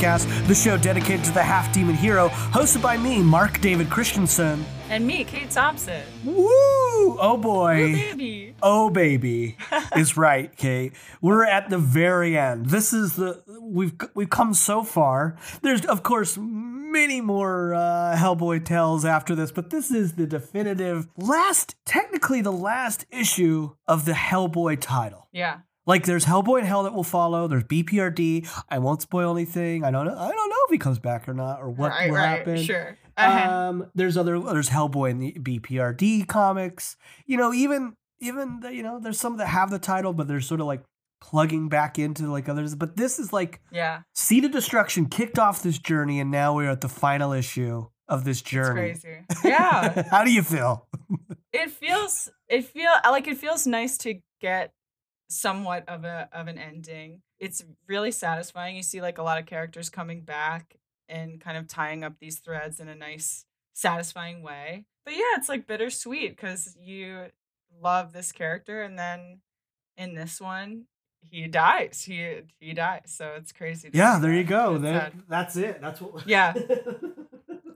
podcast, the show dedicated to the half demon hero, hosted by me, Mark David Christensen. And me, Kate Thompson. Woo! Oh boy. Oh baby. Oh baby is right, Kate. We're at the very end. This is the we've we've come so far. There's of course many more uh, Hellboy tales after this, but this is the definitive last, technically the last issue of the Hellboy title. Yeah. Like there's Hellboy in Hell that will follow. There's BPRD. I won't spoil anything. I don't know. I don't know if he comes back or not or what right, will right, happen. Sure. Uh-huh. Um, there's other there's Hellboy in the BPRD comics. You know, even even the, you know, there's some that have the title, but they're sort of like plugging back into like others. But this is like yeah. Seed of Destruction kicked off this journey, and now we're at the final issue of this journey. It's crazy. Yeah. How do you feel? it feels it feel like it feels nice to get somewhat of a of an ending. It's really satisfying. You see like a lot of characters coming back and kind of tying up these threads in a nice satisfying way. But yeah, it's like bittersweet because you love this character and then in this one he dies. He he dies. So it's crazy. Yeah, there you go. That, that's it. That's what. Yeah.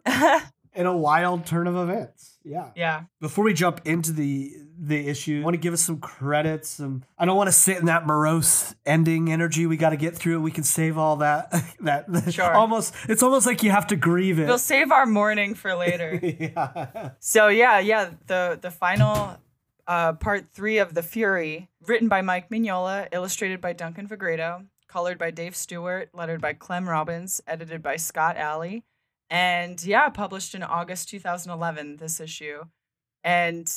In a wild turn of events. Yeah. yeah. Before we jump into the the issue, I want to give us some credits. Some I don't want to sit in that morose ending energy. We got to get through it. We can save all that. That Sure. almost. It's almost like you have to grieve it. We'll save our mourning for later. yeah. So yeah, yeah, the the final uh, part three of the Fury, written by Mike Mignola, illustrated by Duncan Fegredo, colored by Dave Stewart, lettered by Clem Robins, edited by Scott Allie, and yeah, published in August 2011. This issue, and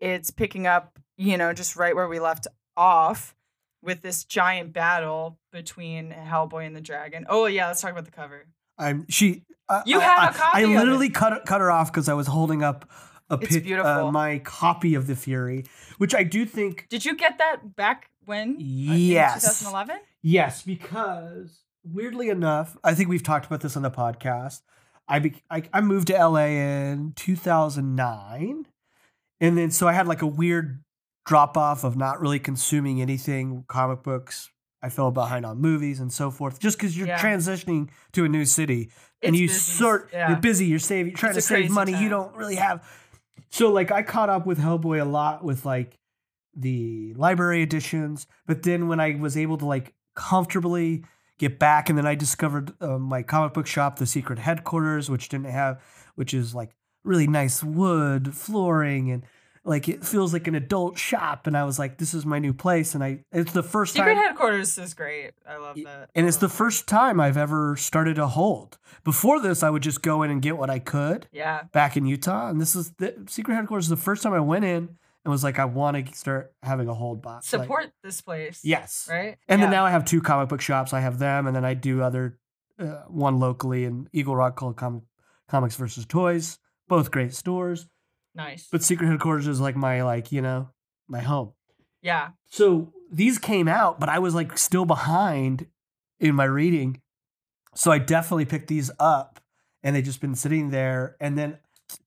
it's picking up, you know, just right where we left off with this giant battle between Hellboy and the dragon. Oh yeah, let's talk about the cover. I'm she. I- You I- have a I- copy I of literally it. cut cut her off because I was holding up a It's pic, uh, my copy of the Fury, which I do think Did you get that back when? Uh, Yes. 2011. Yes, because weirdly enough, I think we've talked about this on the podcast. I be, I, I moved to LA in 2009, and then so I had like a weird drop off of not really consuming anything comic books. I fell behind on movies and so forth, just because you're Yeah. transitioning to a new city and It's you busy, sort yeah. you're busy, you're saving, you're trying It's to save money. You don't really have. So like I caught up with Hellboy a lot with like the library editions, but then when I was able to like comfortably get back, and then I discovered uh, my comic book shop, the Secret Headquarters, which didn't have, which is like really nice wood flooring and like it feels like an adult shop. And I was like, this is my new place, and I it's the first Secret time. headquarters is great. I love that. and it's the first time I've ever started a hold. Before this, I would just go in and get what I could Yeah. back in Utah. And this is the secret headquarters is the first time I went in and was like, I want to start having a hold box. Like, Support this place. yes. Right? And then now I have two comic book shops. I have them, and then I do other uh, one locally in Eagle Rock called Com- Comics versus Toys. Both great stores, Nice. but Secret Headquarters is like my like you know my home. yeah. So these came out, but I was like still behind in my reading. So I definitely picked these up and they just been sitting there. And then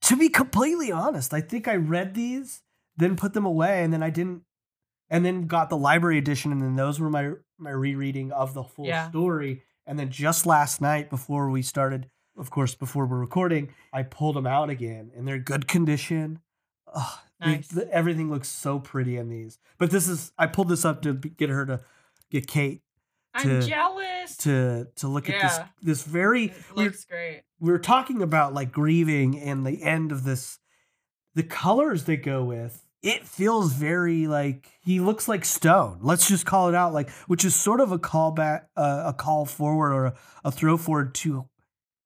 to be completely honest, I think I read these, then put them away, and then I didn't and then got the library edition, and then those were my my rereading of the full Yeah. story. And then just last night before we started, of course, before we're recording, I pulled them out again and they're good condition. Ugh, they- Nice. the- everything looks so pretty in these. But this is I pulled this up to get her to get Kate I'm to- jealous. to to look at this this very it looks great. we were talking about like grieving and the end of this the colors they go with it feels very like he looks like stone. Let's just call it out like which is sort of a callback uh, a call forward or a, a throw forward to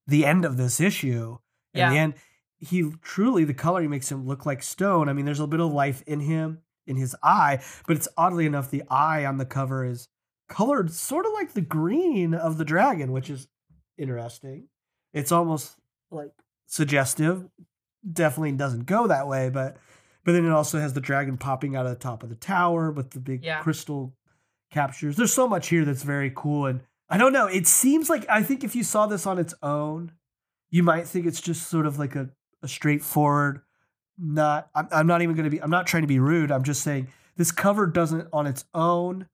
the end of this issue. In Yeah. the end he truly the coloring makes him look like stone. I mean there's a bit of life in him in his eye but it's oddly enough the eye on the cover is colored sort of like the green of the dragon which is interesting. It's almost like suggestive. Definitely doesn't go that way but but then it also has the dragon popping out of the top of the tower with the big Yeah. crystal captures there's so much here that's very cool and i don't know it seems like i think if you saw this on its own you might think it's just sort of like a, a straightforward not I'm, I'm not even going to be i'm not trying to be rude i'm just saying this cover doesn't on its own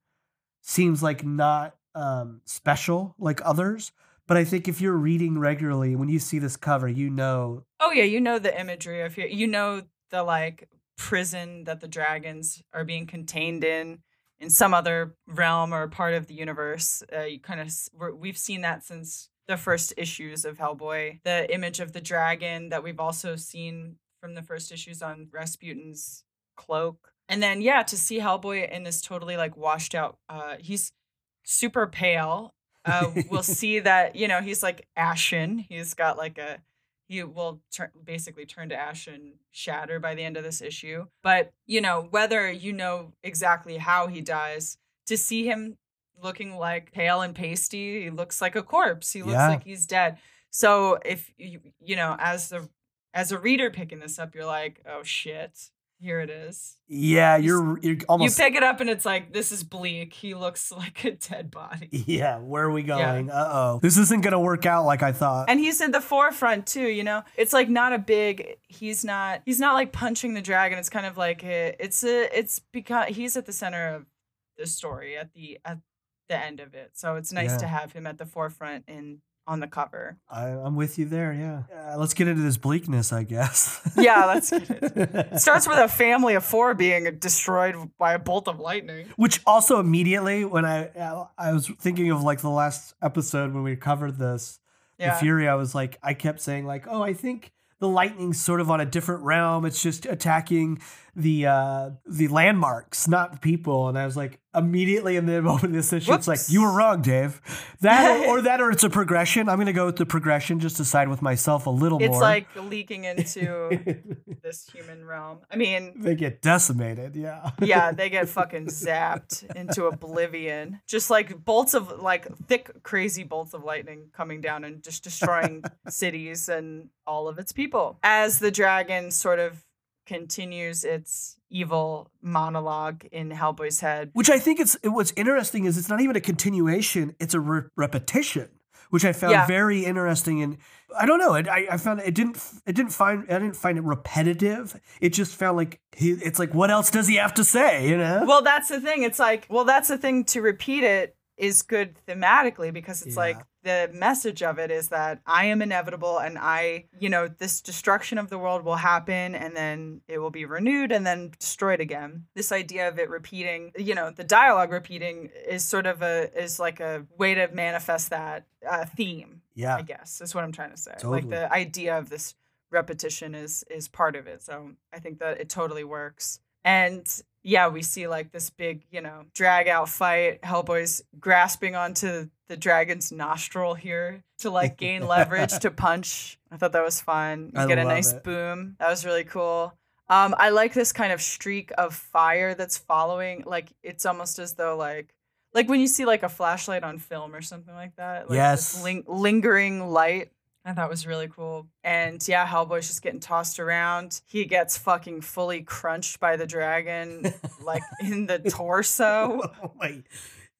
seems like not um, special like others. But I think if you're reading regularly, when you see this cover, you know. Oh yeah, you know the imagery of here. you know the like prison that the dragons are being contained in in some other realm or part of the universe. Uh, you kind of we've seen that since the first issues of Hellboy. The image of the dragon that we've also seen from the first issues on Rasputin's cloak. And then yeah, to see Hellboy in this totally like washed out uh he's super pale. Uh we'll see that, you know, he's like ashen. He's got like a he will basically turn to ash and shatter by the end of this issue. But, you know, whether you know exactly how he dies, to see him looking like pale and pasty, he looks like a corpse. He looks Yeah. like he's dead. So if you you know, as the as a reader picking this up, you're like, oh shit, here it is. Yeah, You you're you're almost. you pick it up and it's like, this is bleak. He looks like a dead body. yeah, where are we going? Uh oh, this isn't gonna work out like I thought. And he's in the forefront too, you know. It's like not a big. He's not. He's not like punching the dragon. It's kind of like a, it's a. It's because he's at the center of the story at the at the end of it. So it's nice Yeah. to have him at the forefront and on the cover. I, I'm with you there. Yeah. Uh, let's get into this bleakness, I guess. Yeah, let's get It starts with a family of four being destroyed by a bolt of lightning. Which also immediately, when I I was thinking of like the last episode when we covered this, Yeah. the Fury, I was like, I kept saying like, oh, I think the lightning's sort of on a different realm. It's just attacking the uh the landmarks, not the people. And I was like, immediately in the moment of this issue, it's like you were wrong, Dave. That or, or that or it's a progression. I'm gonna go with the progression just to side with myself a little It's more. It's like leaking into this human realm. I mean, they get decimated. Yeah. yeah, they get fucking zapped into oblivion. Just like bolts of like thick, crazy bolts of lightning coming down and just destroying cities and all of its people. As the dragon sort of continues its evil monologue in Hellboy's head. Which I think it's what's interesting is it's not even a continuation; it's a re- repetition, which I found Yeah. very interesting. And I don't know, it, I I found it didn't it didn't find I didn't find it repetitive. It just felt like he, it's like what else does he have to say? You know? Well, that's the thing. It's like, well, that's the thing to repeat it is good thematically because it's Yeah. like the message of it is that I am inevitable and I, you know, this destruction of the world will happen and then it will be renewed and then destroyed again. This idea of it repeating, you know, the dialogue repeating is sort of a is like a way to manifest that uh, theme. yeah, I guess is what I'm trying to say. Totally. Like the idea of this repetition is is part of it. So I think that it totally works. And yeah, we see like this big, you know, drag out fight. Hellboy's grasping onto the dragon's nostril here to like gain leverage to punch. I thought that was fun. You I get a nice it. boom. That was really cool. Um, I like this kind of streak of fire that's following. Like it's almost as though like like when you see like a flashlight on film or something like that. Like this Yes. ling- lingering light. I thought was really cool. And yeah, Hellboy's just getting tossed around. He gets fucking fully crunched by the dragon, like in the torso, oh my,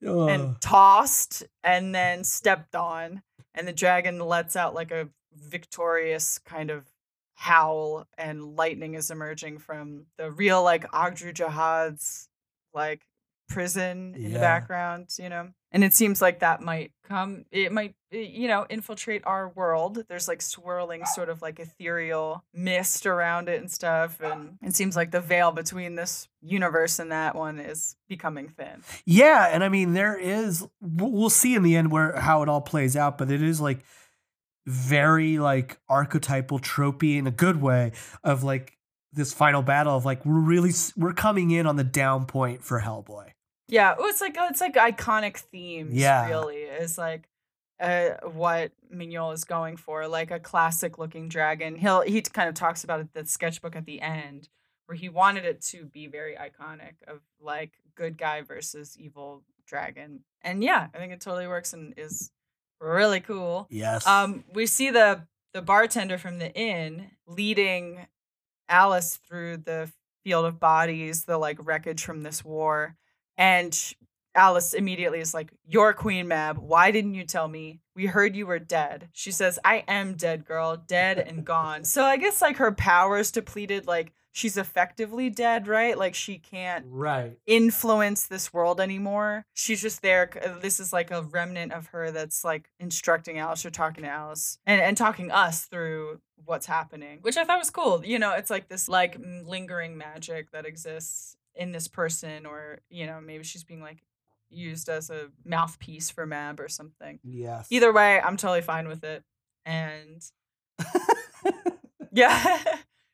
oh. and tossed and then stepped on. And the dragon lets out like a victorious kind of howl, and lightning is emerging from the real, like, Ogdru Jihad's, like, prison in the background, you know? And it seems like that might come, it might, you know, infiltrate our world. There's like swirling, sort of like ethereal mist around it and stuff. And it seems like the veil between this universe and that one is becoming thin. Yeah, and I mean there is we'll we'll see in the end where how it all plays out, but it is like very like archetypal tropey in a good way of like this final battle of like we're really we're coming in on the down point for Hellboy. Yeah, oh, it's like it's like iconic themes. Yeah. really is like uh, what Mignola is going for, like a classic looking dragon. He'll he kind of talks about it that sketchbook at the end where he wanted it to be very iconic of like good guy versus evil dragon. And yeah, I think it totally works and is really cool. Yes. Um, we see the the bartender from the inn leading Alice through the field of bodies, the like wreckage from this war, and Alice immediately is like, "You're Queen Mab. Why didn't you tell me? We heard you were dead." She says, "I am dead, girl, dead and gone." So I guess like her powers depleted. Like she's effectively dead, right? Like she can't Right. influence this world anymore. She's just there. uh, This is like a remnant of her that's like instructing Alice or talking to Alice and, and talking us through what's happening, which I thought was cool. You know, it's like this like lingering magic that exists in this person, or, you know, maybe she's being like used as a mouthpiece for Mab or something. Yes. Either way, I'm totally fine with it. And yeah.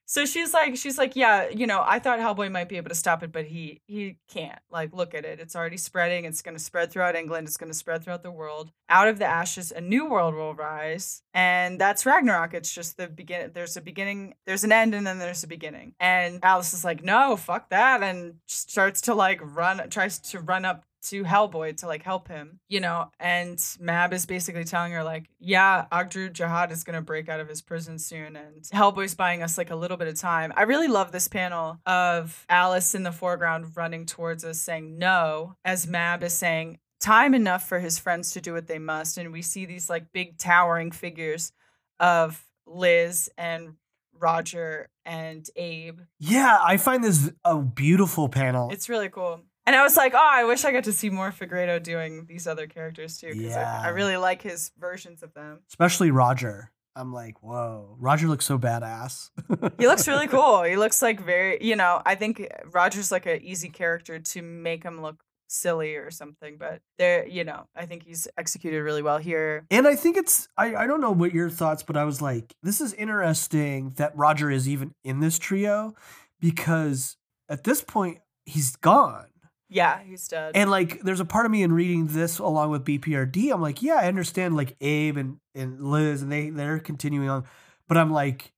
So she's like, she's like, yeah, you know, I thought Hellboy might be able to stop it, but he he can't. Like, look at it; it's already spreading. It's going to spread throughout England. It's going to spread throughout the world. Out of the ashes, a new world will rise, and that's Ragnarok. It's just the begin. There's a beginning, there's an end, and then there's a beginning. And Alice is like, no, fuck that, and starts to like run, tries to run up to Hellboy to like help him, you know, and Mab is basically telling her like, yeah, Ogdru Jihad is gonna break out of his prison soon, and Hellboy's buying us like a little bit of time. I really love this panel of Alice in the foreground running towards us saying no, as Mab is saying time enough for his friends to do what they must, and we see these like big towering figures of Liz and Roger and Abe. Yeah, I find this a beautiful panel. It's really cool. And I was like, oh, I wish I got to see more Fegredo doing these other characters too, because I, I really like his versions of them. Especially Roger. I'm like, whoa. Roger looks so badass. He looks really cool. He looks like very, you know, I think Roger's like an easy character to make him look silly or something, but there, you know, I think he's executed really well here. And I think it's I, I don't know what your thoughts, but I was like, this is interesting that Roger is even in this trio because at this point he's gone. Yeah, he's dead. And like there's a part of me in reading this along with BPRD, I'm like, yeah, I understand like Abe and, and Liz and they they're continuing on. But I'm like,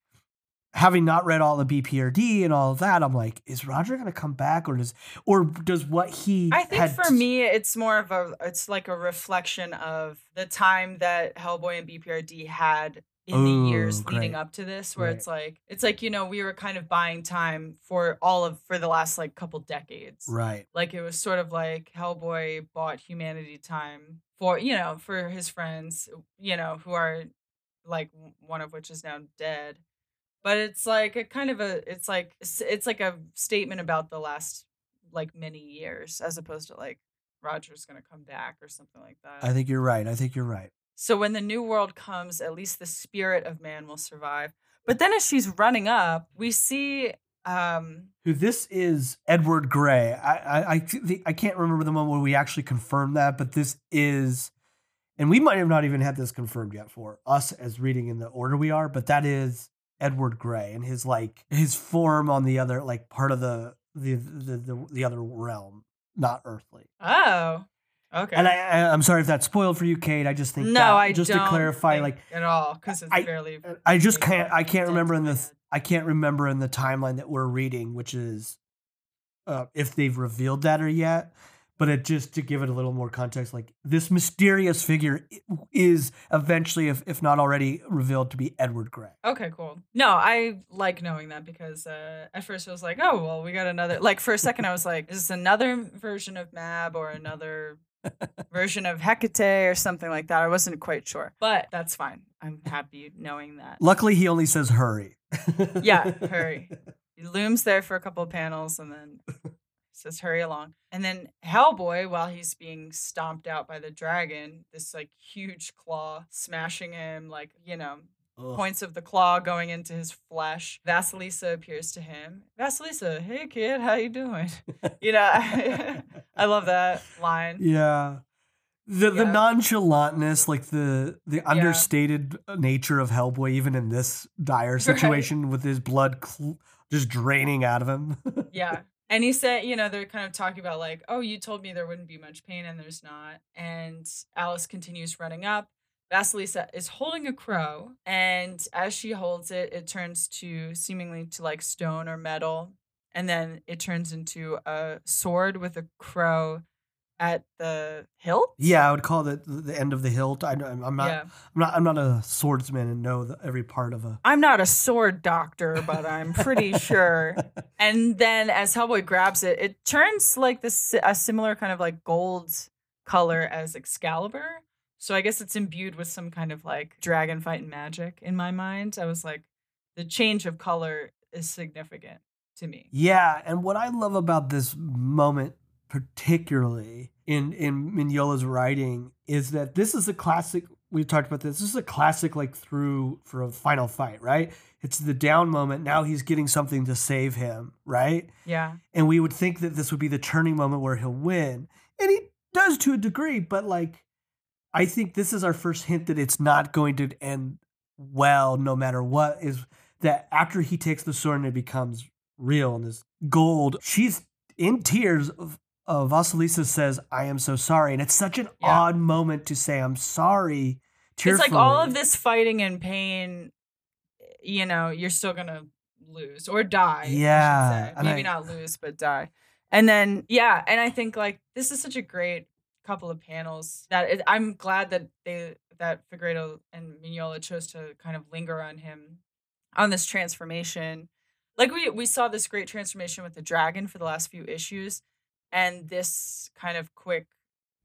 having not read all the BPRD and all of that, I'm like, is Roger gonna come back or does or does what he I think had for me, it's more of a, it's like a reflection of the time that Hellboy and BPRD had in the years Ooh, leading up to this, where Right. it's like, it's like, you know, we were kind of buying time for all of, for the last like couple decades. Right. Like it was sort of like Hellboy bought humanity time for, you know, for his friends, you know, who are like one of which is now dead. But it's like a kind of a, it's like, it's it's like a statement about the last like many years as opposed to like Roger's going to come back or something like that. I think you're right. I think you're right. So when the new world comes, at least the spirit of man will survive. But then as she's running up, we see um Who this is Edward Gray. I I I, I can't remember the moment when we actually confirmed that, but this is, and we might have not even had this confirmed yet for us as reading in the order we are, but that is Edward Gray and his like his form on the other like part of the the the the, the other realm, not earthly. oh okay. And I, I I'm sorry if that's spoiled for you, Kate. I just think no, that, I just to clarify, like at all because it's I- fairly I just can't. I can't remember in the. head. I can't remember in the timeline that we're reading, which is, uh, if they've revealed that or yet. But it just to give it a little more context, like this mysterious figure is eventually, if if not already, revealed to be Edward Gray. Okay, cool. No, I like knowing that because uh, at first I was like, oh, well, we got another. Like, for a second, I was like, is this another version of Mab or another version of Hecate or something like that? I wasn't quite sure, but that's fine. I'm happy knowing that. Luckily, he only says "hurry." Yeah, hurry. He looms there for a couple of panels and then says, hurry along. And then Hellboy, while he's being stomped out by the dragon, this like huge claw smashing him, like, you know, Ugh. points of the claw going into his flesh. Vasilisa appears to him. Vasilisa, hey kid, how you doing? You know, I love that line. Yeah. The the nonchalantness, like the the understated nature of Hellboy, even in this dire situation with his blood cl- just draining out of him. Yeah. And he said, you know, they're kind of talking about like, oh, you told me there wouldn't be much pain and there's not. And Alice continues running up. Vasilisa is holding a crow, and as she holds it, it turns to seemingly to like stone or metal, and then it turns into a sword with a crow at the hilt. yeah, I would call it the, the end of the hilt. I, I'm I'm not yeah. I'm not I'm not a swordsman and know the, every part of a. I'm not a sword doctor, but I'm pretty sure. And then as Hellboy grabs it, it turns like this a similar kind of like gold color as Excalibur. So I guess it's imbued with some kind of like dragon fighting magic in my mind. I was like, the change of color is significant to me. Yeah, and what I love about this moment, particularly in in Mignola's writing, is that this is a classic. We've talked about this. This is a classic, like through for a final fight, right? It's the down moment. Now he's getting something to save him, right? Yeah. And we would think that this would be the turning moment where he'll win, and he does to a degree. But like, I think this is our first hint that it's not going to end well, no matter what. Is that after he takes the sword and it becomes real and is gold, she's in tears. Of, uh, Vasilisa says, "I am so sorry," and it's such an Yeah. odd moment to say, "I'm sorry." It's like all of this fighting and pain, you know, you're still gonna lose or die. Yeah, maybe I- not lose, but die. And then yeah, and I think like this is such a great couple of panels that I'm glad that they that Fegredo and Mignola chose to kind of linger on him on this transformation. Like we we saw this great transformation with the dragon for the last few issues, and this kind of quick,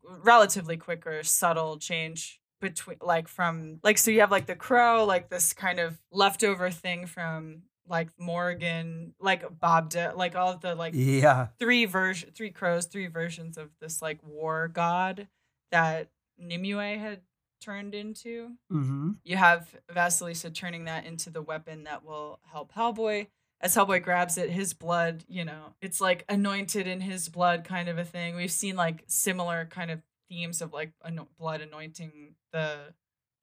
relatively quicker, subtle change between like from like so you have like the crow, like this kind of leftover thing from like Morgan, like Bob, De- like all the like yeah, three version, three crows, three versions of this like war god that Nimue had turned into. hmm You have Vasilisa turning that into the weapon that will help Hellboy. As Hellboy grabs it, his blood, you know, it's like anointed in his blood kind of a thing. We've seen like similar kind of themes of like ano- blood anointing the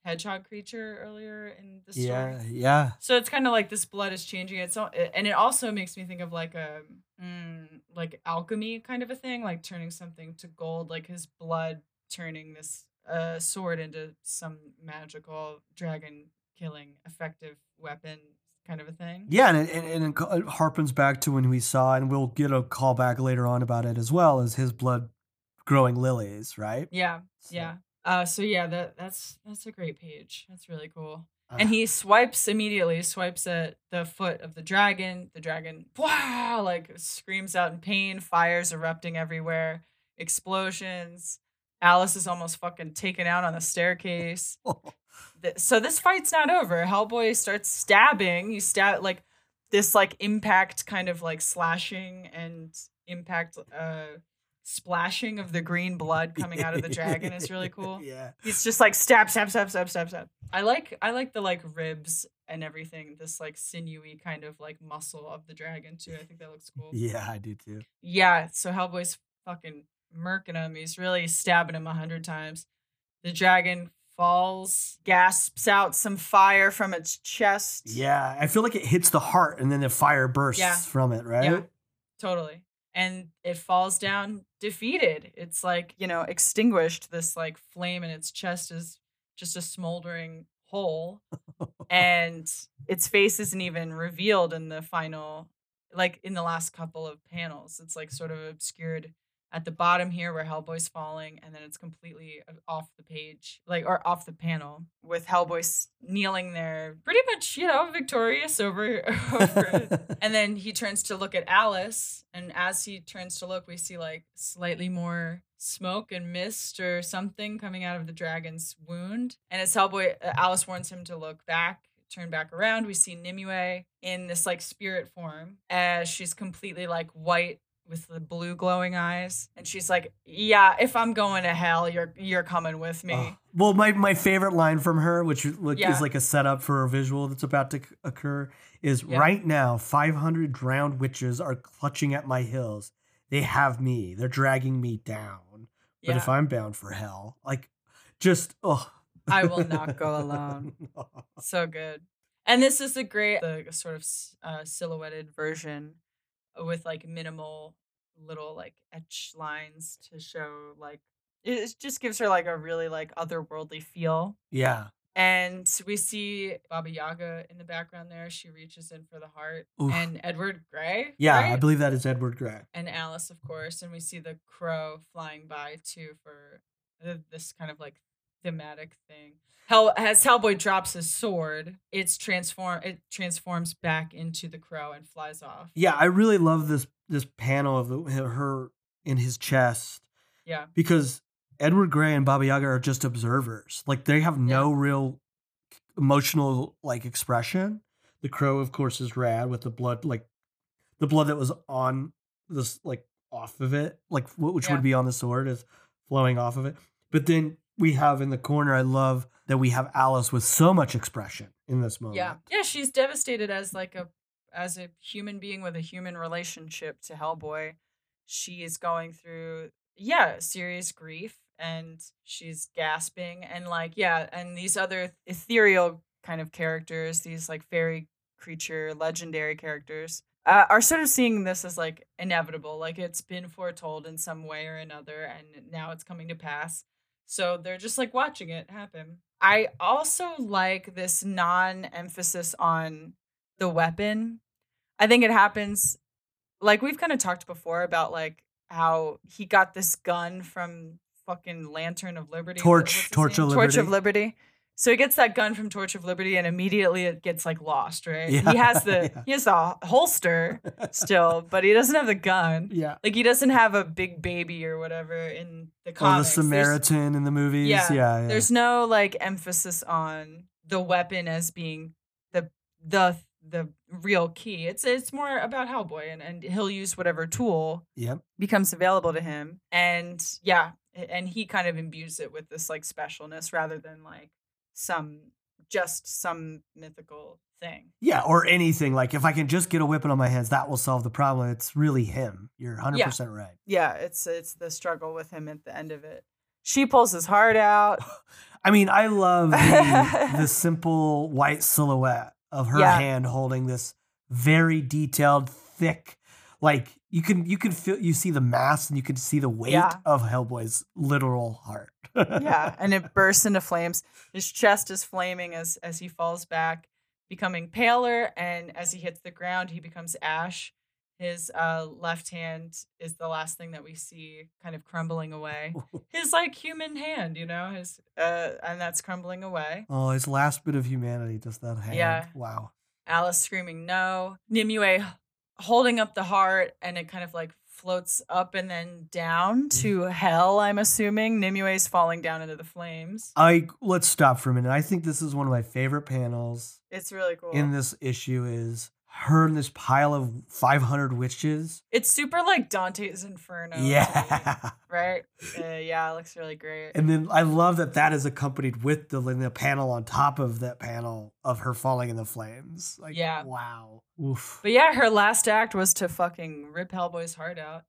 hedgehog creature earlier in the story. yeah, yeah. So it's kind of like this blood is changing it. So and it also makes me think of like a mm, like alchemy kind of a thing, like turning something to gold, like his blood turning this uh, sword into some magical dragon killing effective weapon kind of a thing. Yeah, and it, and, and it co- it harpens back to when we saw, and we'll get a call back later on about it as well, as his blood growing lilies, right? Yeah, So, yeah. Uh, so yeah, that that's that's a great page. That's really cool. ah, and he swipes immediately swipes at the foot of the dragon. The dragon wow like screams out in pain fires erupting everywhere explosions. Alice is almost fucking taken out on the staircase. So this fight's not over. Hellboy starts stabbing. He stab like this like impact kind of like slashing and impact uh splashing of the green blood coming out of the dragon is really cool yeah. He's just like stab, stab, stab, stab, stab, stab. I like I like the like ribs and everything. This like sinewy kind of like muscle of the dragon too. I think that looks cool. Yeah, I do too. Yeah. So Hellboy's fucking murking him. He's really stabbing him a hundred times. The dragon falls, gasps out some fire from its chest. Yeah, I feel like it hits the heart and then the fire bursts Yeah. from it, right? Yeah. Totally. And it falls down defeated. It's like, you know, extinguished. This like flame in its chest is just a smoldering hole. and its face isn't even revealed in the final, like in the last couple of panels. It's like sort of obscured at the bottom here where Hellboy's falling, and then it's completely uh, off the page, like or off the panel, with Hellboy kneeling there, pretty much, you know, victorious over, over it. And then he turns to look at Alice, and as he turns to look, we see like slightly more smoke and mist or something coming out of the dragon's wound. And as Hellboy, uh, Alice warns him to look back, turn back around. We see Nimue in this like spirit form, as she's completely like white with the blue glowing eyes, and she's like, "Yeah, if I'm going to hell, you're you're coming with me." Oh. Well, my, my favorite line from her, which is like, Yeah. is like a setup for a visual that's about to c- occur, is Yeah. right now, 500 drowned witches are clutching at my heels. They have me. They're dragging me down. But Yeah. if I'm bound for hell, like, just, oh. I will not go alone. so good. And this is a great, the sort of uh, silhouetted version with like minimal little like etch lines to show like it just gives her like a really like otherworldly feel. yeah. And we see Baba Yaga in the background there. She reaches in for the heart. Oof. And Edward Gray. Yeah, I believe that is Edward Gray. and Alice, of course, and we see the crow flying by too for this kind of like thematic thing. Hell, as Hellboy drops his sword, it's transform it transforms back into the crow and flies off. Yeah, I really love this this panel of the, her in his chest Yeah, because Edward Gray and Baba Yaga are just observers. Like they have no real emotional like expression. The crow, of course, is rad with the blood like the blood that was on this like off of it, like which Yeah. would be on the sword, is flowing off of it. But then we have in the corner. I love that we have Alice with so much expression in this moment. Yeah. Yeah, she's devastated as like a as a human being with a human relationship to Hellboy. She is going through yeah, serious grief and she's gasping and like yeah, and these other ethereal kind of characters, these like fairy creature legendary characters uh, are sort of seeing this as like inevitable, like it's been foretold in some way or another and now it's coming to pass. So they're just like watching it happen. I also like this non emphasis on the weapon. I think it happens like we've kind of talked before about like how he got this gun from fucking Lantern of Liberty. Torch- Torch name? of Torch of Liberty. So he gets that gun from Torch of Liberty and immediately it gets like lost, right? Yeah, He has the yeah. he has the holster still, but he doesn't have the gun. yeah. Like he doesn't have a big baby or whatever in the comics. Or the comics. There's- Samaritan in the movies. Yeah, Yeah, yeah. there's no like emphasis on the weapon as being the the the real key. It's it's more about Hellboy and, and he'll use whatever tool Yep. becomes available to him. And yeah, and he kind of imbues it with this like specialness rather than like some just some mythical thing. Yeah, or anything. Like if I can just get a whipping on my hands, that will solve the problem. It's really him. You're 100% right. Yeah, it's it's the struggle with him at the end of it. She pulls his heart out. I mean, I love the, the simple white silhouette of her Yeah. hand holding this very detailed, thick, like you can you can feel you see the mass and you can see the weight Yeah. of Hellboy's literal heart. yeah, and it bursts into flames. His chest is flaming as as he falls back, becoming paler, and as he hits the ground, he becomes ash. His uh, left hand is the last thing that we see, kind of crumbling away. His like human hand, you know, his uh, and that's crumbling away. oh, his last bit of humanity, just that hand. Yeah. Wow. Alice screaming no. Nimue holding up the heart, and it kind of like floats up and then down mm-hmm. to hell. I'm assuming Nimue's falling down into the flames. I let's stop for a minute. I think this is one of my favorite panels It's really cool. in this issue is her in this pile of 500 witches. It's super like Dante's Inferno. Yeah. right? Uh, yeah, it looks really great. And then I love that that is accompanied with the, the panel on top of that panel of her falling in the flames. Like, Yeah. wow. Oof. But yeah, her last act was to fucking rip Hellboy's heart out.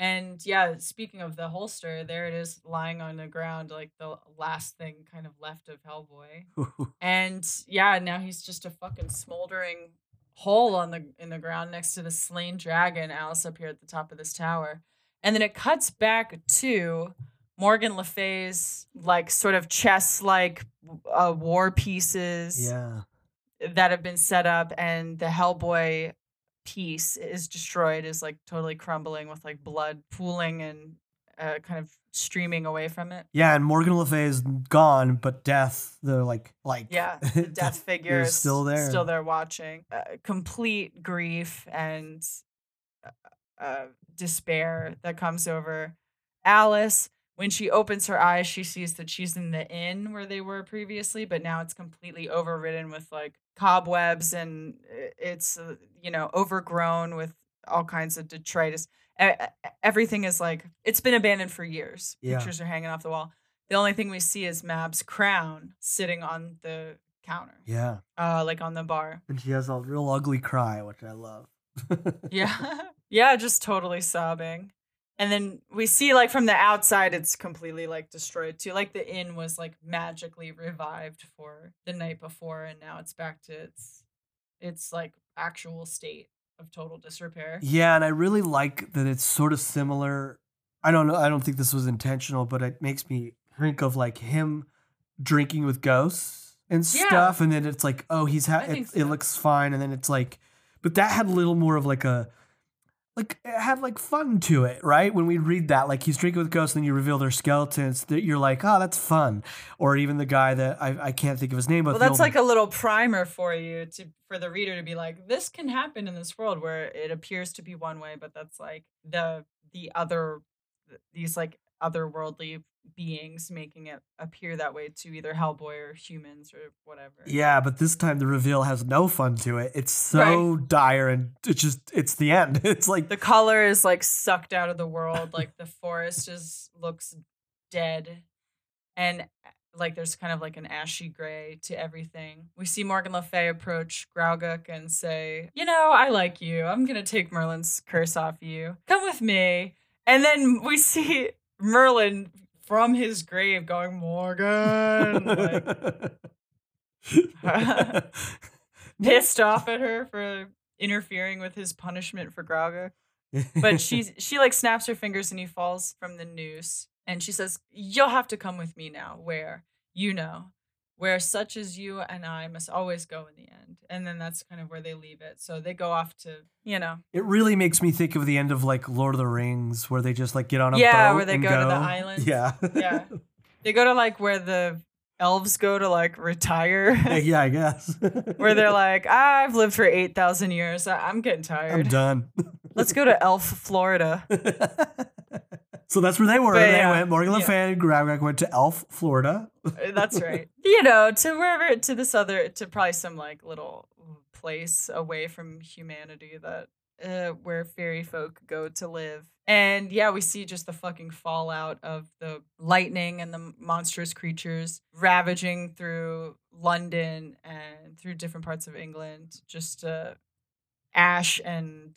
And yeah, speaking of the holster, there it is lying on the ground, like the last thing kind of left of Hellboy. And yeah, now he's just a fucking smoldering hole on the in the ground next to the slain dragon, Alice up here at the top of this tower. And then it cuts back to Morgan Le Fay's like sort of chess like uh, war pieces yeah. that have been set up, and the Hellboy piece is destroyed, is like totally crumbling with like blood pooling and uh, kind of streaming away from it. Yeah, and Morgan Le Fay is gone, but Death, the like, like Yeah, the death figure is still there. still there watching. Uh, complete grief and uh, uh, despair that comes over Alice. When she opens her eyes, she sees that she's in the inn where they were previously, but now it's completely overridden with like cobwebs and it's uh, you know overgrown with all kinds of detritus. Everything is like it's been abandoned for years. Yeah. Pictures are hanging off the wall. The only thing we see is Mab's crown sitting on the counter, Yeah. uh, like on the bar. And she has a real ugly cry, which I love. Yeah. yeah, just totally sobbing. And then we see like from the outside it's completely like destroyed too. Like the inn was like magically revived for the night before and now it's back to its its like actual state of total disrepair. Yeah, and I really like that it's sort of similar. I don't know. I don't think this was intentional, but it makes me think of like him drinking with ghosts and Yeah. stuff, and then it's like, oh, he's ha- I think it, it looks fine, and then it's like, but that had a little more of like a, like had like fun to it, right? When we read that, like he's drinking with ghosts, and then you reveal their skeletons, that you're like, oh, that's fun. Or even the guy that I, I can't think of his name, but Well, that's old- like a little primer for you to for the reader to be like, this can happen in this world where it appears to be one way, but that's like the the other these like otherworldly beings, making it appear that way to either Hellboy or humans or whatever. Yeah, but this time the reveal has no fun to it. It's so dire and it's just it's the end. It's like The color is like sucked out of the world. Like the forest just looks dead. And eh, like there's kind of like an ashy gray to everything. We see Morgan Le Fay approach Gruagach and say, You know, I like you. I'm gonna take Merlin's curse off you. Come with me. And then we see Merlin from his grave going, Morgan, like pissed off at her for interfering with his punishment for Gruagach. But she's she like snaps her fingers and he falls from the noose. And she says, You'll have to come with me now, where you know, where such as you and I must always go in the end. And then that's kind of where they leave it. So they go off to, you know. It really makes me think of the end of like Lord of the Rings, where they just like get on a boat. Yeah, boat where they and go to the island. Yeah, Yeah. They go to like where the elves go to like retire. Eh, yeah, I guess. where they're like, I've lived for 8,000 years. I- I'm getting tired. I'm done. Let's go to Elf, Florida. So that's where they were. But they yeah, went. Morgan Le. Fay and Gruagach went to Elf, Florida. Uh, That's right. You know, to wherever, to this other, to probably some like little place away from humanity that uh, where fairy folk go to live. And yeah, we see just the fucking fallout of the lightning and the monstrous creatures ravaging through London and through different parts of England. Just uh, ash and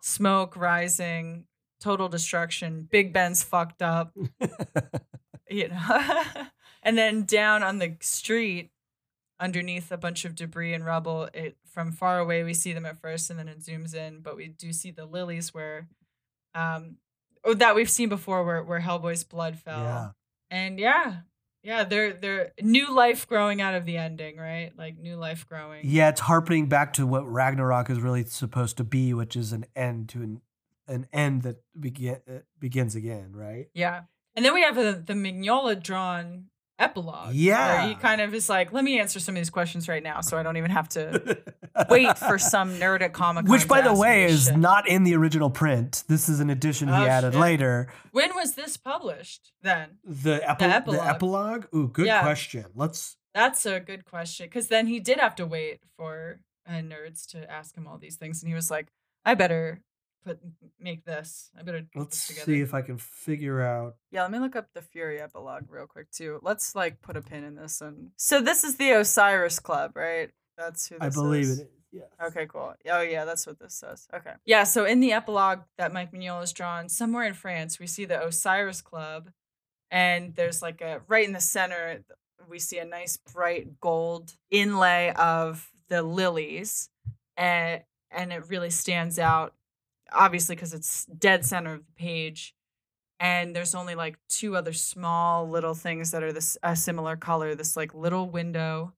smoke rising, total destruction. Big Ben's fucked up you know. and then down on the street, underneath a bunch of debris and rubble, it from far away we see them at first, and then it zooms in. But we do see the lilies where, um, oh, that we've seen before, where where Hellboy's blood fell. Yeah. And yeah, yeah, they're they're new life growing out of the ending, right? Like new life growing. Yeah, it's harpening back to what Ragnarok is really supposed to be, which is an end to an an end that begin uh, begins again, right? Yeah. And then we have the, the Mignola drawn epilogue. Where Yeah. he kind of is like, let me answer some of these questions right now so I don't even have to wait for some nerd at Comic Con. Which, by the way, is not in the original print. This is an addition he Oh, added shit. later. When was this published then? The, epi- the epilogue. epilogue. Ooh, good Yeah. question. Let's. That's a good question. Because then he did have to wait for uh, nerds to ask him all these things. And he was like, I better put make this. I better put Let's this together. see if I can figure out. Yeah, let me look up the Fury epilogue real quick too. Let's like put a pin in this and so this is the Osiris Club, right? That's who this I believe is. it. is. Yeah. Okay, cool. Oh yeah, that's what this says. Okay. Yeah, so in the epilogue that Mike Mignola has drawn, somewhere in France, we see the Osiris Club, and there's like a right in the center, we see a nice bright gold inlay of the lilies, and and it really stands out, obviously because it's dead center of the page. And there's only like two other small little things that are this a similar color. This like little window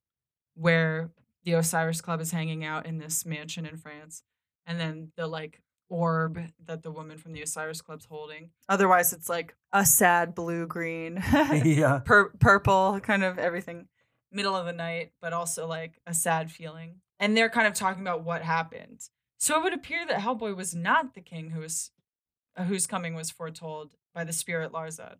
where the Osiris Club is hanging out in this mansion in France, and then the like orb that the woman from the Osiris Club's holding. Otherwise, it's like a sad blue green, yeah. pur- purple, kind of everything, middle of the night, but also like a sad feeling. And they're kind of talking about what happened. So it would appear that Hellboy was not the king who was, uh, whose coming was foretold by the spirit Larzad.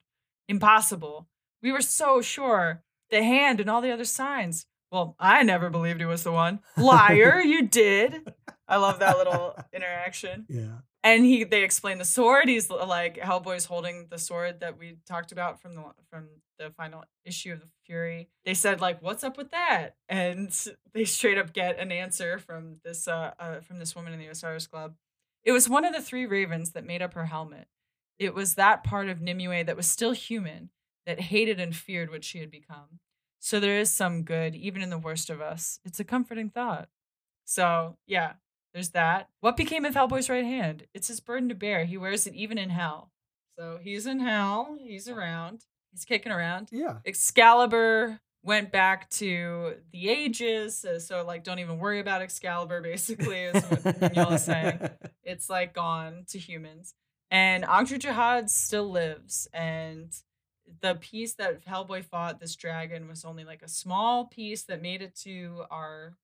Impossible. We were so sure. The hand and all the other signs. Well, I never believed he was the one. Liar, you did. I love that little interaction. Yeah. And he they explain the sword. He's like Hellboy's holding the sword that we talked about from the from the final issue of the Fury. They said like, "What's up with that?" And they straight up get an answer from this uh, uh from this woman in the Osiris Club. It was one of the three ravens that made up her helmet. It was that part of Nimue that was still human, that hated and feared what she had become. So there is some good, even in the worst of us. It's a comforting thought. So yeah, there's that. What became of Hellboy's right hand? It's his burden to bear. He wears it even in hell. So he's in hell. He's around. He's kicking around. Yeah. Excalibur went back to the ages. uh, So, like, don't even worry about Excalibur, basically, is what Mignola's saying. It's like gone to humans. And Ogdru Jihad still lives. And the piece that Hellboy fought, this dragon, was only like a small piece that made it to our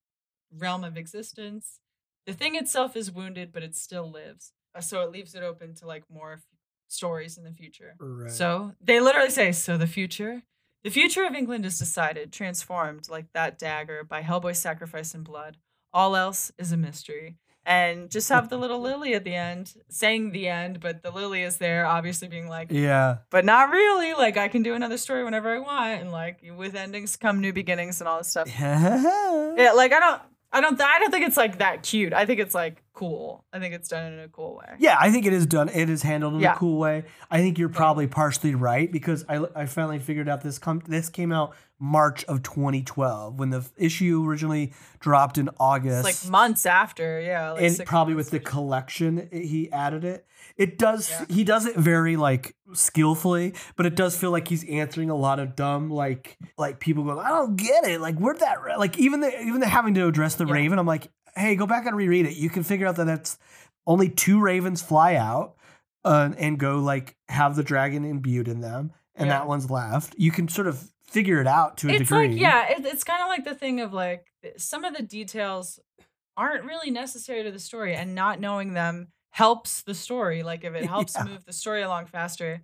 realm of existence. The thing itself is wounded, but it still lives. Uh, So it leaves it open to like more stories in the future. Right. So they literally say, so the future, the future of England is decided, transformed like that dagger by Hellboy's sacrifice and blood. All else is a mystery. And just have the little lily at the end, saying the end, but the lily is there, obviously being like, yeah. but not really. Like I can do another story whenever I want, and like with endings come new beginnings and all this stuff. Yeah, like I don't, I don't, I don't think it's like that cute. I think it's like cool. I think it's done in a cool way. Yeah, I think it is done. It is handled in Yeah. a cool way. I think you're probably partially right because I, I finally figured out this com- this came out March of 2012 when the issue originally dropped in August. It's like months after, yeah. Like and probably with the collection he added it. It does Yeah. he does it very like skillfully, but it does feel like he's answering a lot of dumb like like people going, I don't get it. Like where'd that ra-" like even the even the having to address the Yeah. raven, I'm like, hey, go back and reread it. You can figure out that that's only two ravens fly out uh, and go like have the dragon imbued in them, and Yeah. that one's left. You can sort of figure it out to a it's degree. like yeah, it, it's kind of like the thing of like some of the details aren't really necessary to the story, and not knowing them helps the story. Like if it helps Yeah. move the story along faster,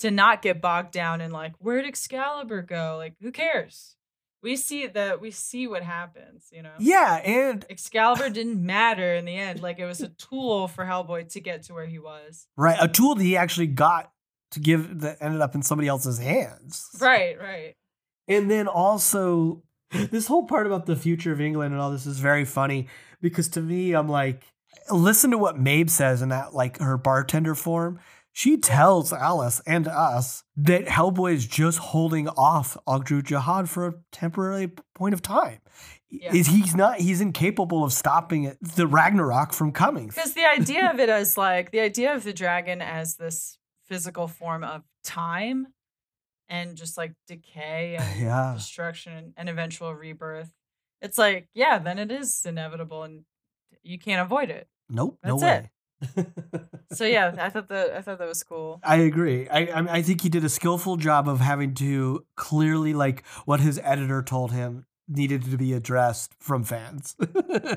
to not get bogged down in like where'd Excalibur go? Like who cares? We see that we see what happens. You know. Yeah, and Excalibur didn't matter in the end. Like it was a tool for Hellboy to get to where he was. right, a tool that he actually got to give that ended up in somebody else's hands. Right, right. And then also, this whole part about the future of England and all this is very funny because to me, I'm like, listen to what Mabe says in that, like her bartender form. She tells Alice and us that Hellboy is just holding off Ogdru Jihad for a temporary point of time. Yeah. Is he's not he's incapable of stopping it, the Ragnarok from coming. Because the idea of it as like the idea of the dragon as this physical form of time and just like decay and Yeah. destruction and eventual rebirth. It's like, yeah, then it is inevitable and you can't avoid it. Nope, no That's way. So yeah, I thought that I thought that was cool. I agree. I, I I think he did a skillful job of having to clearly like what his editor told him needed to be addressed from fans.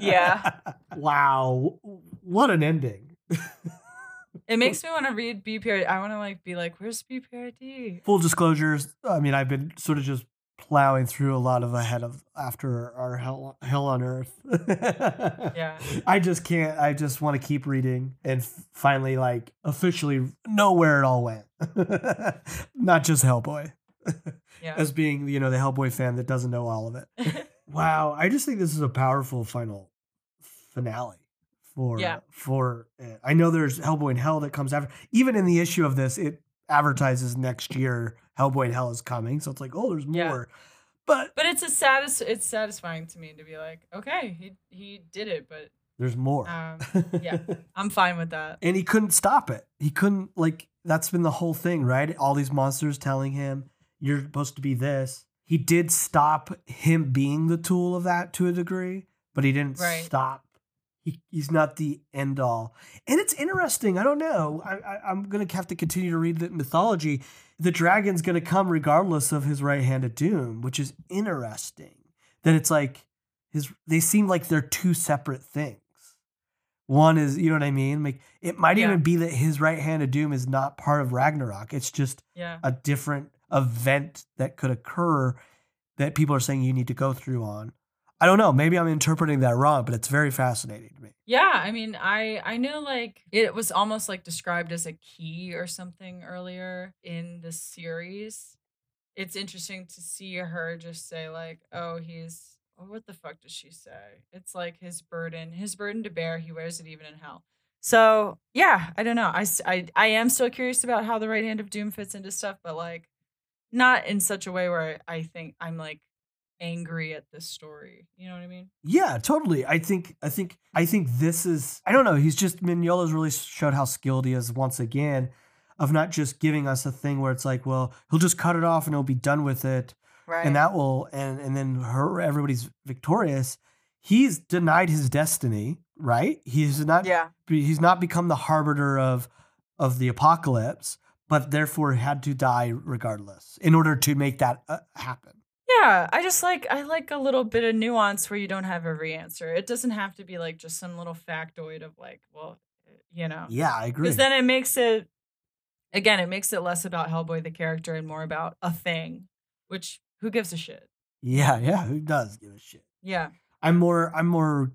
Yeah. wow. What an ending. It makes me want to read BPRD. I want to like be like, where's BPRD? Full disclosures. I mean, I've been sort of just plowing through a lot of ahead of after our hell hell on earth. Yeah. I just can't. I just want to keep reading and f- finally like officially know where it all went. Not just Hellboy. Yeah. as being you know the Hellboy fan that doesn't know all of it. wow, I just think this is a powerful final finale for Yeah. for it. I know there's Hellboy in Hell that comes after. Even in the issue of this, it advertises next year Hellboy in Hell is coming, so it's like oh, there's Yeah. more. But but it's a satis- it's satisfying to me to be like, okay, he he did it, but there's more. um, yeah. I'm fine with that. and he couldn't stop it. He couldn't like that's been the whole thing, right? All these monsters telling him you're supposed to be this. He did stop him being the tool of that to a degree, but he didn't Right. stop. He, he's not the end all. And it's interesting. I don't know. I, I, I'm going to have to continue to read the mythology. The dragon's going to come regardless of his right hand of doom, which is interesting. That it's like his. They seem like they're two separate things. One is, you know what I mean? Like it might Yeah. even be that his right hand of doom is not part of Ragnarok. It's just Yeah. a different event that could occur that people are saying you need to go through on. I don't know. Maybe I'm interpreting that wrong, but it's very fascinating to me. Yeah, I mean, I I know like it was almost like described as a key or something earlier in the series. It's interesting to see her just say like, "Oh, he's oh, what the fuck does she say?" It's like his burden, his burden to bear. He wears it even in hell. So yeah, I don't know. I I I am still curious about how the right hand of doom fits into stuff, but like not in such a way where I think I'm like angry at this story. You know what I mean? Yeah, totally. I think I think I think this is I don't know, he's just Mignola's really showed how skilled he is once again of not just giving us a thing where it's like, well, he'll just cut it off and he'll be done with it. Right. and that will and and then her everybody's victorious he's denied his destiny right he's not yeah. he's not become the harbinger of of the apocalypse but therefore had to die regardless in order to make that uh, happen Yeah, I just like I like a little bit of nuance where you don't have every answer. It doesn't have to be like just some little factoid of like, well, eh, you know, yeah i agree because then it makes it Again, it makes it less about Hellboy the character and more about a thing, which who gives a shit? Yeah, yeah. Who does give a shit? Yeah. I'm more I'm more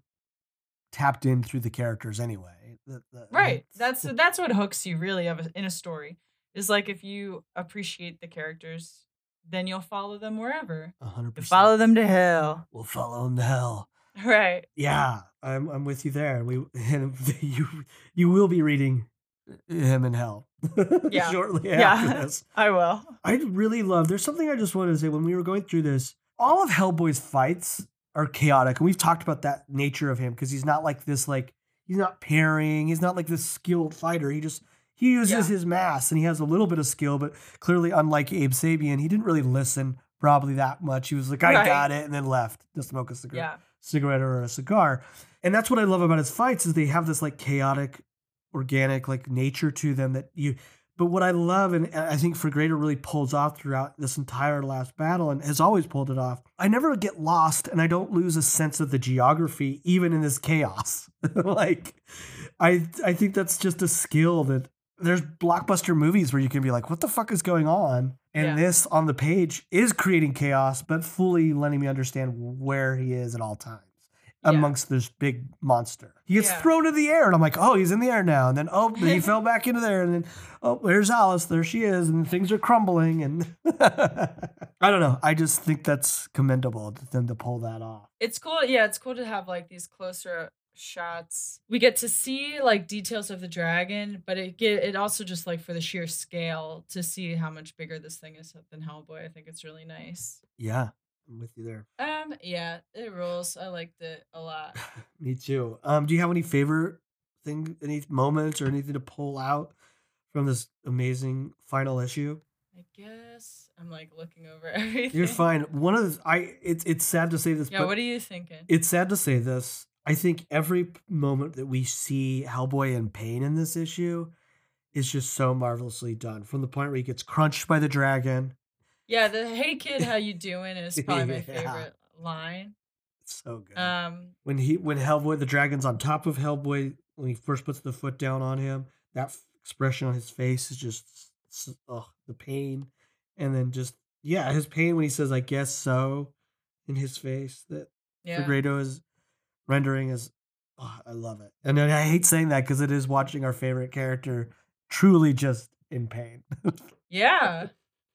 tapped in through the characters anyway. The- the- Right. it's- That's that's what hooks you really of a, in a story. Is like if you appreciate the characters, then you'll follow them wherever. a hundred You percent. follow them to hell. We'll follow him to hell. Right. Yeah, I'm I'm with you there. We and you you will be reading him in hell. Yeah. shortly Yeah. this. I will. I really love. There's something I just wanted to say when we were going through this. All of Hellboy's fights are chaotic, and we've talked about that nature of him because he's not like this. Like he's not parrying. He's not like this skilled fighter. He just he uses Yeah. his mass, and he has a little bit of skill, but clearly, unlike Abe Sapien, he didn't really listen probably that much. He was like, "I Right. got it," and then left to smoke a cigarette Yeah. cigarette or a cigar. And that's what I love about his fights is they have this like chaotic, organic like nature to them that you. But what I love and I think Fegredo really pulls off throughout this entire last battle and has always pulled it off. I never get lost and I don't lose a sense of the geography even in this chaos. like I I think that's just a skill that there's blockbuster movies where you can be like, what the fuck is going on? And Yeah. this on the page is creating chaos, but fully letting me understand where he is at all times Yeah. amongst this big monster. He gets Yeah. thrown in the air, and I'm like, oh, he's in the air now. And then, oh, he fell back into there. And then, oh, there's Alice. There she is. And things are crumbling. And I don't know. I just think that's commendable to them to pull that off. It's cool. Yeah, it's cool to have like these closer shots. We get to see like details of the dragon, but it get it also just like for the sheer scale to see how much bigger this thing is than Hellboy. I think it's really nice. Yeah, I'm with you there. Um, yeah, it rules. I liked it a lot. Me too. Um, do you have any favorite thing, any moments or anything to pull out from this amazing final issue? I guess I'm like looking over everything. You're fine. One of the, I it's it's sad to say this, Yeah, but what are you thinking? it's sad to say this. I think every moment that we see Hellboy in pain in this issue is just so marvelously done. From the point where he gets crunched by the dragon, Yeah, the "Hey kid, how you doing?" is probably my Yeah. favorite line. it's so good. Um, when he when Hellboy the dragon's on top of Hellboy when he first puts the foot down on him, that f- expression on his face is just oh the pain, and then just yeah his pain when he says I guess so in his face that yeah, Fegredo is rendering is oh, I love it. And I hate saying that because it is watching our favorite character truly just in pain. yeah,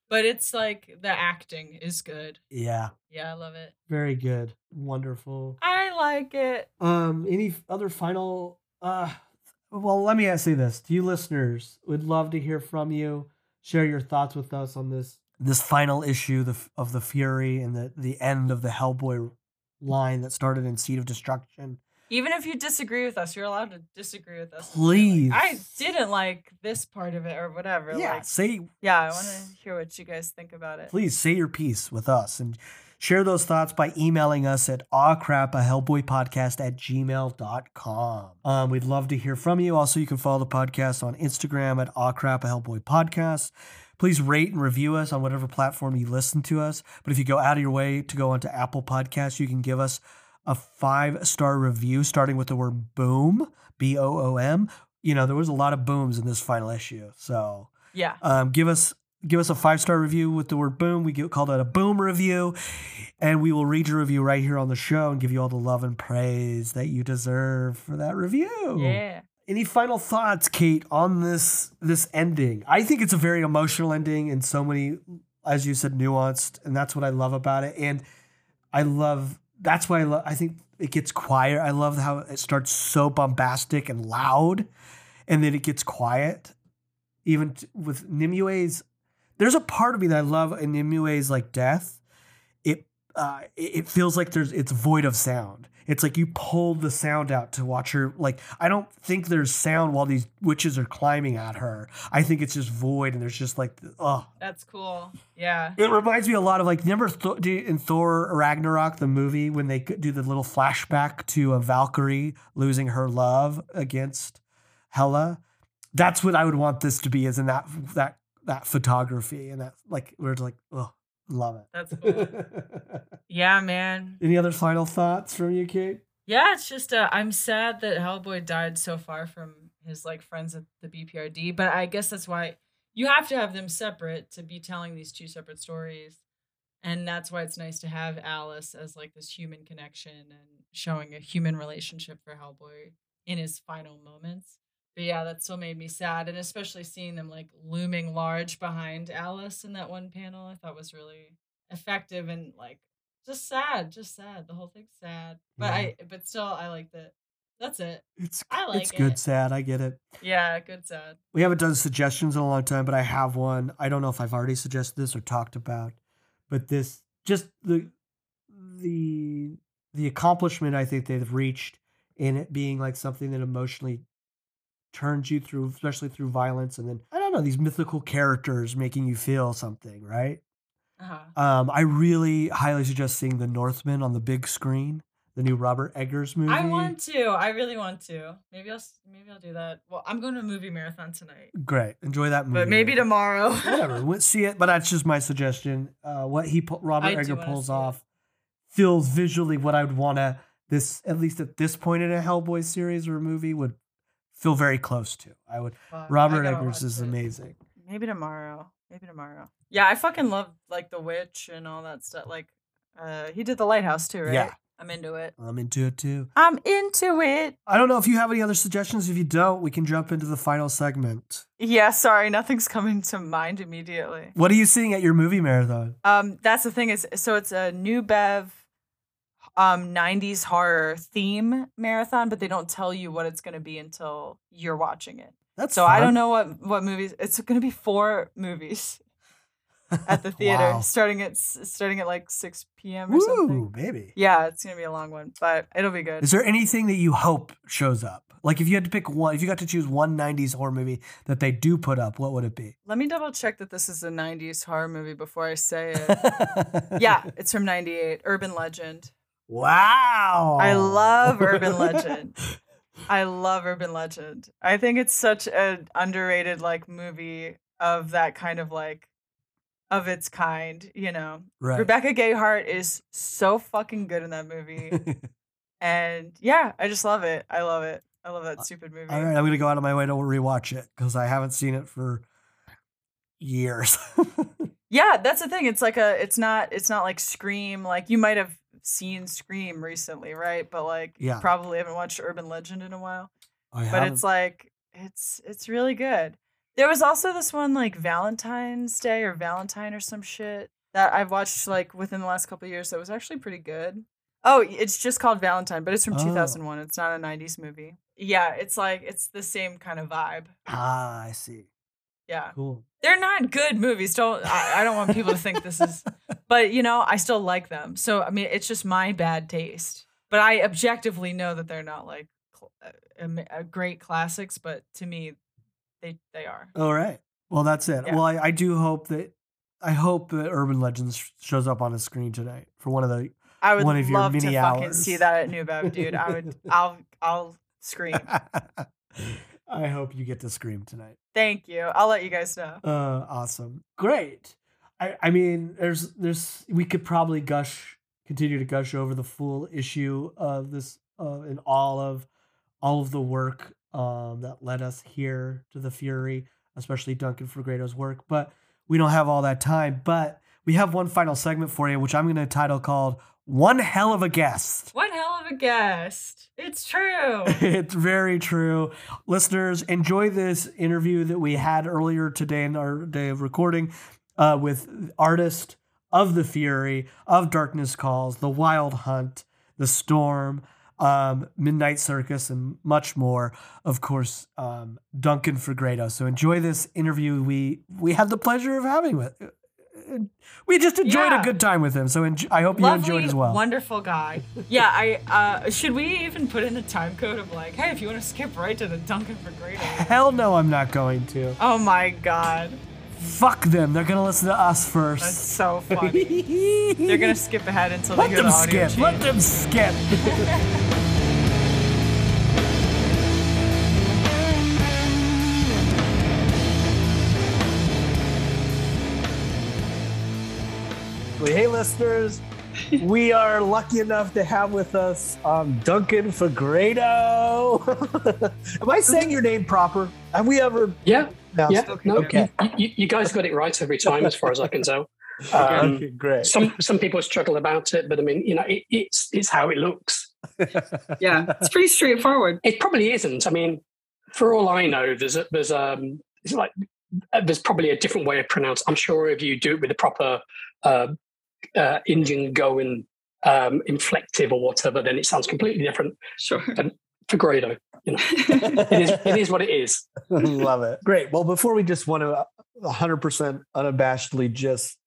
but it's like the acting is good. yeah, Yeah, I love it. very good, wonderful. I like it. Um, any other final? Uh, well, let me ask you this: To you listeners, would love to hear from you. Share your thoughts with us on this this final issue the, of the Fury and the the end of the Hellboy line that started in Seed of Destruction. Even if you disagree with us, you're allowed to disagree with us. Please. I didn't like this part of it or whatever. Yeah, Like, say yeah, I want to hear what you guys think about it. please say your piece with us and share those thoughts by emailing us at awcrap a hellboy podcast at gmail.com um, we'd love to hear from you also you can follow the podcast on instagram at awcrap a hellboy podcast please rate and review us on whatever platform you listen to us but if you go out of your way to go onto apple podcasts you can give us a five star review starting with the word boom b-o-o-m you know there was a lot of booms in this final issue so Yeah. um, give us give us a five star review with the word boom. We get, call that a boom review, and we will read your review right here on the show and give you all the love and praise that you deserve for that review. Yeah. Any final thoughts, Kate, on this this ending? I think it's a very emotional ending and so many, as you said, nuanced, and that's what I love about it. And I love that's why I love. I think it gets quiet. I love how it starts so bombastic and loud, and then it gets quiet. Even t- with Nimue's, there's a part of me that I love in Nimue's like death. It uh, it it feels like there's it's void of sound. It's like you pulled the sound out to watch her. Like I don't think there's sound while these witches are climbing at her. I think it's just void, and there's just like oh. That's cool. Yeah. It reminds me a lot of like remember Th- in Thor Ragnarok the movie when they do the little flashback to a Valkyrie losing her love against Hela. That's what I would want this to be is in that that that photography and that like where it's like oh love it. That's cool. yeah, man. Any other final thoughts from you, Kate? Yeah, it's just uh, I'm sad that Hellboy died so far from his like friends at the BPRD, but I guess that's why you have to have them separate to be telling these two separate stories. And that's why it's nice to have Alice as like this human connection and showing a human relationship for Hellboy in his final moments. But yeah, that still made me sad. And especially seeing them like looming large behind Alice in that one panel, I thought was really effective and like just sad, just sad. The whole thing's sad. But Yeah. I but still I liked it. That's it. It's I like it's good sad. I get it. Yeah, good sad. We haven't done suggestions in a long time, but I have one. I don't know if I've already suggested this or talked about, but this just the the the accomplishment I think they've reached in it being like something that emotionally turns you through, especially through violence, and then I don't know these mythical characters making you feel something, right? Uh-huh. Um, I really highly suggest seeing The Northman on the big screen, the new Robert Eggers movie. I want to. I really want to. Maybe I'll maybe I'll do that. Well, I'm going to a movie marathon tonight. Great, enjoy that movie. But maybe tomorrow. whatever. We'll see it, but that's just my suggestion. Uh, what he Robert I Egger pulls see it. off feels visually what I would want to this at least at this point in a Hellboy series or a movie would feel very close to. I would. Fuck, Robert gotta Eggers is it. amazing. Maybe tomorrow. Maybe tomorrow. Yeah, I fucking love like The Witch and all that stuff. Like, uh, he did The Lighthouse too, right? Yeah. I'm into it. I'm into it too. I'm into it. I don't know if you have any other suggestions. If you don't, we can jump into the final segment. Yeah, sorry, nothing's coming to mind immediately. What are you seeing at your movie marathon? Um, that's the thing is, so it's a new Bev, um, '90s horror theme marathon, but they don't tell you what it's going to be until you're watching it. That's So I don't know what what movies. It's going to be four movies at the theater, Wow. starting at starting at like 6 p.m. or something. Woo, baby. Yeah, it's gonna be a long one, but it'll be good. Is there anything that you hope shows up? Like if you had to pick one, if you got to choose one 90s horror movie that they do put up, what would it be? Let me double check that this is a '90s horror movie before I say it. yeah, it's from '98. Urban Legend. Wow. I love Urban Legend. I love Urban Legend. I think it's such an underrated like movie of that kind of like of its kind, you know. Right. Rebecca Gayheart is so fucking good in that movie. and yeah, I just love it. I love it. I love that stupid movie. All right, I'm going to go out of my way to rewatch it because I haven't seen it for years. Yeah, that's the thing. It's like a it's not it's not like Scream. Like you might have seen Scream recently, right? But like Yeah. you probably haven't watched Urban Legend in a while. I but haven't- it's like it's it's really good. There was also this one like Valentine's Day or Valentine or some shit that I've watched like within the last couple of years that was actually pretty good. Oh, it's just called Valentine, but it's from Oh. 2001. It's not a 90s movie. Yeah, it's like it's the same kind of vibe. ah, I see. Yeah. Cool. They're not good movies. Don't I, I don't want people to think this is but you know, I still like them. So I mean, it's just my bad taste. But I objectively know that they're not like uh, uh, great classics, but to me they they are. All right. Well, that's it. Yeah. Well, I, I do hope that I hope that Urban Legends shows up on the screen tonight for one of the. I would One of your love to mini fucking hours. see that at New Bev, dude. I would I'll I'll scream. I hope you get to scream tonight. Thank you. I'll let you guys know. Uh, awesome. Great. I, I mean, there's, there's, we could probably gush, continue to gush over the full issue of this, uh, and all of, all of the work, um, that led us here to the Fury, especially Duncan Fegredo's work, but we don't have all that time. But we have one final segment for you, which I'm going to title called "One Hell of a Guest." One a guest. It's true. it's very true. Listeners, enjoy this interview that we had earlier today in our day of recording uh, with artist of the Fury, of Darkness Calls, The Wild Hunt, The Storm, um, Midnight Circus, and much more. Of course, um, Duncan Fegredo. So enjoy this interview we we had the pleasure of having with. We just enjoyed Yeah. a good time with him. So enj- I hope you enjoyed as well. Wonderful guy. Yeah, I uh should we even put in a time code of like, hey, if you want to skip right to the Duncan Fegredo Hell no, I'm not going to. Oh my god. Fuck them. They're gonna listen to us first. That's so funny. They're gonna skip ahead until they Let hear them the audio skip. Let them skip. Hey, listeners. We are lucky enough to have with us um, Duncan Fegredo. Am I saying your name proper? Have we ever? Yeah, Yeah, no, okay. You, you, guys got it right every time, as far as I can tell. Um, okay, great. Some some people struggle about it, but I mean, you know, it, it's it's how it looks. yeah, it's pretty straightforward. It probably isn't. I mean, for all I know, there's a, there's um it's like uh, there's probably a different way of pronouncing. I'm sure if you do it with the proper uh, uh, Indian going um, inflective or whatever, then it sounds completely different. Sure. And Fegredo, you know, it is it is what it is. Love it. Great. Well, before we just want to 100% unabashedly just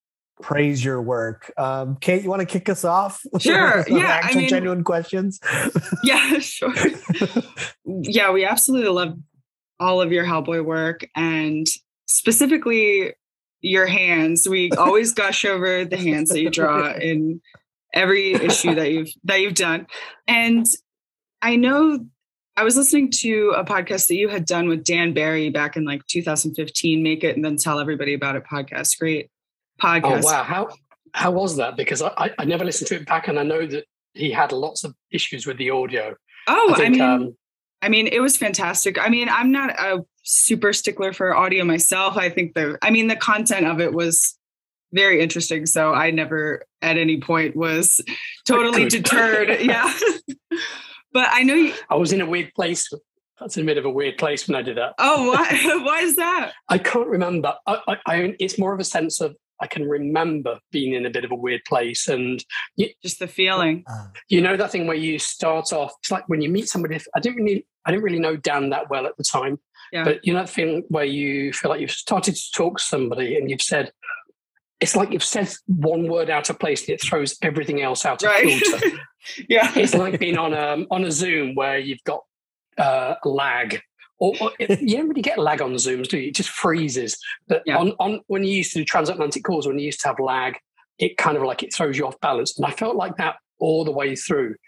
praise your work. Um, Kate, you want to kick us off? Sure. yeah. Actual I mean, genuine questions. yeah, sure. yeah, we absolutely love all of your Hellboy work and specifically your hands. We always gush over the hands that you draw in every issue that you've that you've done. And I know I was listening to a podcast that you had done with Dan Berry back in like 2015, Make It and Then Tell Everybody About It podcast. Great podcast. Oh wow. How how was that? Because I, I never listened to it back and I know that he had lots of issues with the audio. Oh, I, think, I mean um, I mean, it was fantastic. I mean, I'm not a super stickler for audio myself. I think the, I mean, the content of it was very interesting. So I never at any point was totally deterred. yeah. but I know you. I was in a weird place. That's a bit of a weird place when I did that. Oh, why? why is that? I can't remember. I, I, I, it's more of a sense of I can remember being in a bit of a weird place and you, just the feeling. Uh. You know that thing where you start off. It's like when you meet somebody. I didn't really, I didn't really know Dan that well at the time, yeah. but you know that feeling where you feel like you've started to talk to somebody and you've said, it's like you've said one word out of place and it throws everything else out of right. filter. yeah, it's like being on a on a Zoom where you've got uh, lag or, or you don't really get lag on Zooms, do you? It just freezes. But yeah. on, on when you used to do transatlantic calls, when you used to have lag, it kind of like it throws you off balance. And I felt like that all the way through.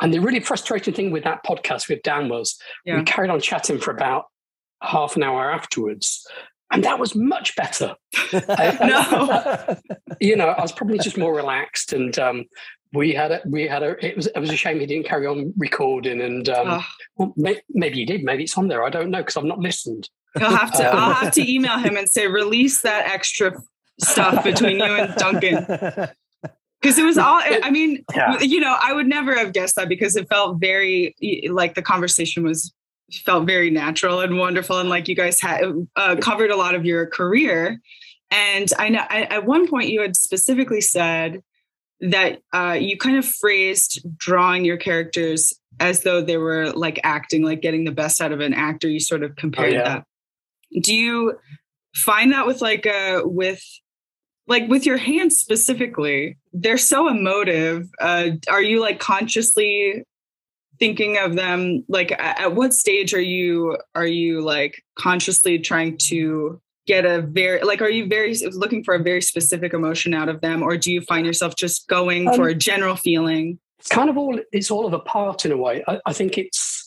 And the really frustrating thing with that podcast with Dan was yeah. we carried on chatting for about half an hour afterwards. And that was much better. no. you know, I was probably just more relaxed and um, we had a we had a it was it was a shame he didn't carry on recording and um, oh. well, may, maybe he did maybe it's on there i don't know because i've not listened i'll have to um, i'll have to email him and say release that extra stuff between you and duncan because it was all i mean yeah. you know i would never have guessed that because it felt very like the conversation was felt very natural and wonderful and like you guys had uh, covered a lot of your career and i know at one point you had specifically said that uh, you kind of phrased drawing your characters as though they were like acting, like getting the best out of an actor. You sort of oh, compared oh, yeah. that. Do you find that with like uh with like with your hands specifically? They're so emotive. Uh, are you like consciously thinking of them? Like at what stage are you are you like consciously trying to get a very like are you very looking for a very specific emotion out of them or do you find yourself just going um, for a general feeling? it's kind of all it's all of a part in a way. I, I, think it's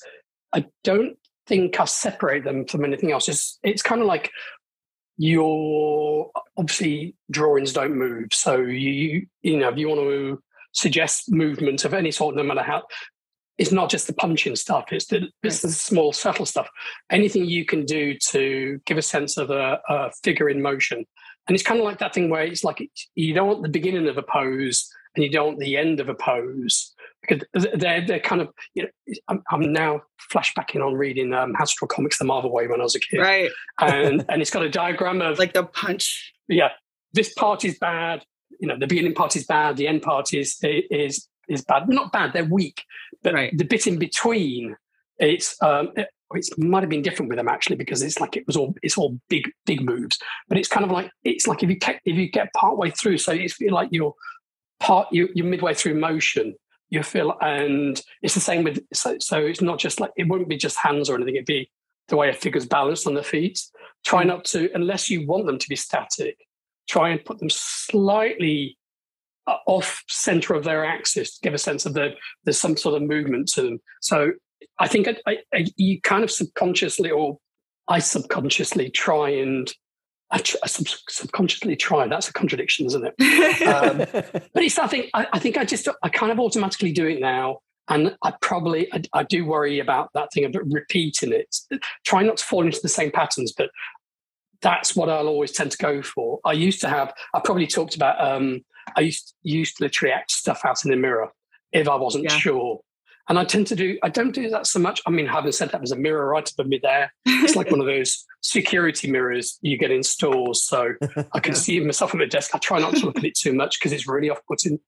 i don't think i separate them from anything else. It's it's kind of like your obviously drawings don't move. So you you know if you want to suggest movement of any sort no matter how it's not just the punching stuff it's the it's the small subtle stuff. Anything you can do to give a sense of a, a figure in motion. And it's kind of like that thing where it's like you don't want the beginning of a pose and you don't want the end of a pose. Because they're they're kind of you know I'm, I'm now flashbacking on reading um, Hasbro comics the Marvel way when I was a kid. Right. And and it's got a diagram of like the punch. Yeah this part is bad you know the beginning part is bad the end part is is is bad. Not bad, they're weak. But right. the bit in between, it's um, it, it might have been different with them actually because it's like it was all it's all big big moves. But it's kind of like it's like if you get if you get part way through, so it's feel like you're part you, you're midway through motion. You feel and it's the same with so so it's not just like it wouldn't be just hands or anything. It'd be the way a figure's balanced on the feet. Try mm. not to unless you want them to be static. Try and put them slightly off center of their axis to give a sense of the there's some sort of movement to them. So I think I, I, I, you kind of subconsciously, or I subconsciously try and I, tr- sub- subconsciously try. That's a contradiction, isn't it? um, but it's I think I, think I just I kind of automatically do it now. And I probably I, I do worry about that thing of repeating it. Try not to fall into the same patterns, but that's what I'll always tend to go for. I used to have, I probably talked about, um, I used, used to literally act stuff out in the mirror if I wasn't yeah. sure. And I tend to do, I don't do that so much. I mean, having said that, there's a mirror right above me there. It's like one of those security mirrors you get in stores. So I can see myself on the desk. I try not to look at it too much because it's really off putting.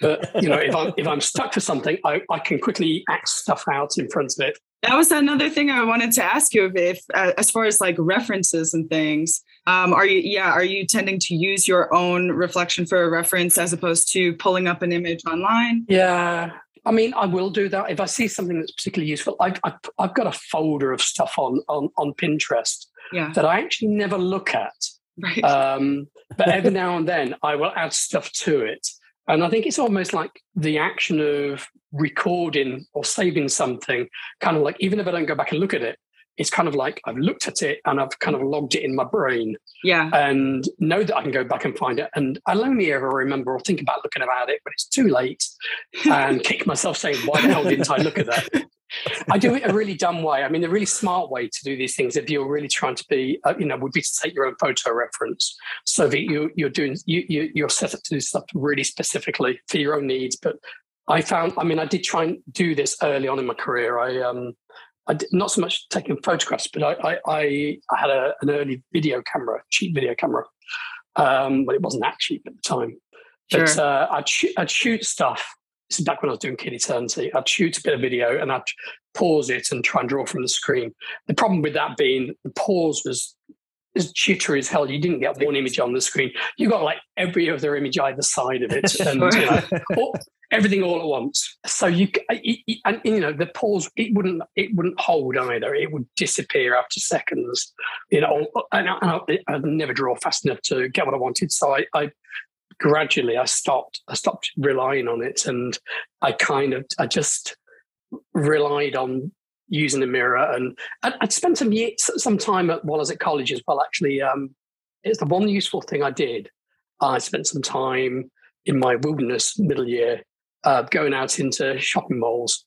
But, you know, if I'm, if I'm stuck for something, I, I can quickly act stuff out in front of it. That was another thing I wanted to ask you if, if uh, as far as like references and things, um, are you, yeah, are you tending to use your own reflection for a reference as opposed to pulling up an image online? Yeah, I mean, I will do that if I see something that's particularly useful. I've, I've, I've got a folder of stuff on on, on Pinterest yeah. that I actually never look at. Right. Um, but every now and then, I will add stuff to it, and I think it's almost like the action of recording or saving something. Kind of like even if I don't go back and look at it, it's kind of like I've looked at it and I've kind of logged it in my brain. Yeah. And know that I can go back and find it. And I'll only ever remember or think about looking about it when it's too late and kick myself saying, why the hell didn't I look at that? I do it a really dumb way. I mean, a really smart way to do these things, if you're really trying to be, uh, you know, would be to take your own photo reference, so that you you're doing you, you you're set up to do stuff really specifically for your own needs. But I found, I mean, I did try and do this early on in my career. I um I did, not so much taking photographs, but I I, I had a, an early video camera, cheap video camera, um, but it wasn't that cheap at the time. Sure. But uh, I'd, sh- I'd shoot stuff. This is back when I was doing Kid Eternity. I'd shoot a bit of video and I'd pause it and try and draw from the screen. The problem with that being the pause was as jittery as hell. You didn't get one image on the screen. You got like every other image either side of it, and you know, all, everything all at once. So you and you know the pause it wouldn't it wouldn't hold either. It would disappear after seconds. You know, and I, and I, would never draw fast enough to get what I wanted. So I, I gradually I stopped. I stopped relying on it, and I kind of I just relied on using a mirror. And I'd, spent some years, some time at, while I was at college as well. Actually, um, it's the one useful thing I did. I spent some time in my wilderness middle year uh, going out into shopping malls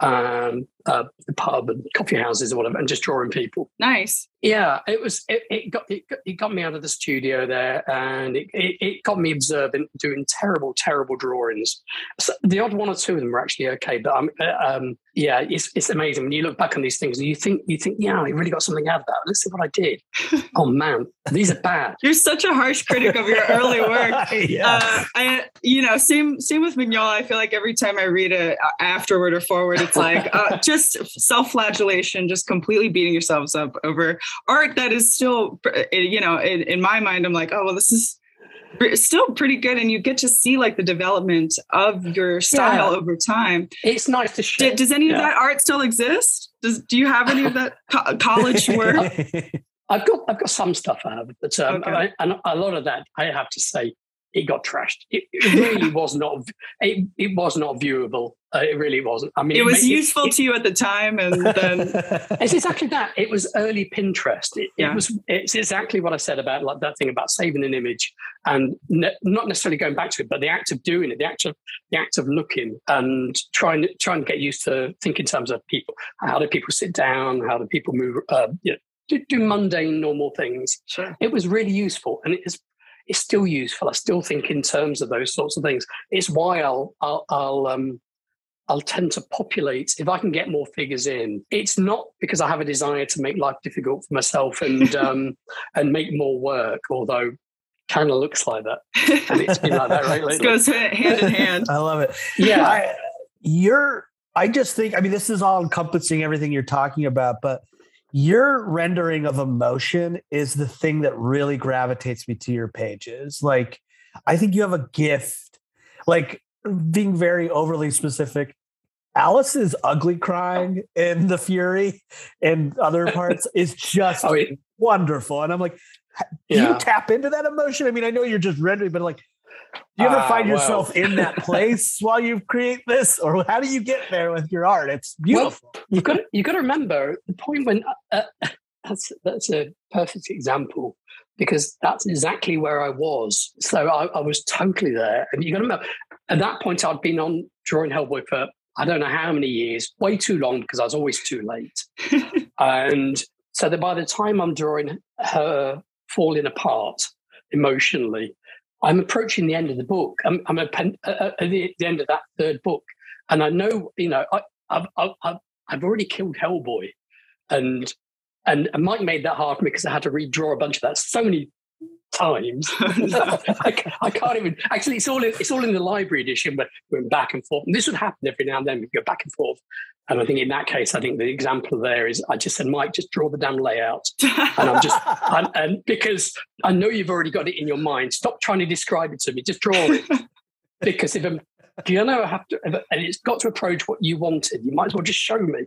um, uh, the pub and coffee houses or whatever, and just drawing people. Nice. Yeah, it was. It, it got it, it, got me out of the studio there, and it, it, it got me observant, doing terrible, terrible drawings. So the odd one or two of them were actually okay, but um, um, yeah, it's it's amazing when you look back on these things and you think you think, yeah, I really got something out of that. Let's see what I did. oh man, these are bad. You're such a harsh critic of your early work. yeah. Uh, I, you know, same same with Mignola. I feel like every time I read it uh, afterward or forward, it's like uh, just self-flagellation, just completely beating yourselves up over art that is still, you know, in, in my mind, I'm like, oh well, this is still pretty good and you get to see like the development of your style yeah. over time it's nice to share. does any yeah. of that art still exist does do you have any of that co- college work i've got i've got some stuff i have but um, okay. I, and a lot of that i have to say it got trashed. It, it really was not. It, it was not viewable. Uh, it really wasn't. I mean, it was it, useful to you at the time, and then it's exactly that. It was early Pinterest. It, yeah. was. It's exactly what I said about like that thing about saving an image and ne- not necessarily going back to it, but the act of doing it, the act of the act of looking and trying to trying to get used to think in terms of people. How do people sit down? How do people move? Uh, you know, do, do mundane, normal things. Sure. It was really useful, and it is it's still useful. I still think in terms of those sorts of things. It's why I'll I'll, I'll um I'll tend to populate if I can get more figures in. It's not because I have a desire to make life difficult for myself and um and make more work, although kind of looks like that. And it's been like that right lately. It goes hand in hand. I love it. Yeah. I, you're I just think I mean this is all encompassing everything you're talking about, but your rendering of emotion is the thing that really gravitates me to your pages. Like, I think you have a gift, like being very overly specific. Alice's ugly crying in the Fury and other parts is just oh, yeah. wonderful. And I'm like, do yeah. you tap into that emotion? I mean, I know you're just rendering, but like, do you ever uh, find yourself well. in that place while you create this, or how do you get there with your art? It's beautiful. Well, you've got to, you've got to remember the point when uh, uh, that's that's a perfect example because that's exactly where I was. So I, I was totally there, and you got to remember at that point I'd been on drawing Hellboy for I don't know how many years, way too long because I was always too late, and so that by the time I'm drawing her falling apart emotionally. I'm approaching the end of the book. I'm, I'm at, uh, the, the, end of that third book, and I know, you know, I, have I've, I've already killed Hellboy, and and Mike made that hard for me because I had to redraw a bunch of that. So many times. I, I, can't even. Actually, it's all in, it's all in the library edition, but we're back and forth. And this would happen every now and then. We go back and forth. And I think in that case, I think the example there is I just said, Mike, just draw the damn layout. And I'm just, and, and because I know you've already got it in your mind, stop trying to describe it to me. Just draw it. because if I'm, do you know I have to, and it's got to approach what you wanted. You might as well just show me.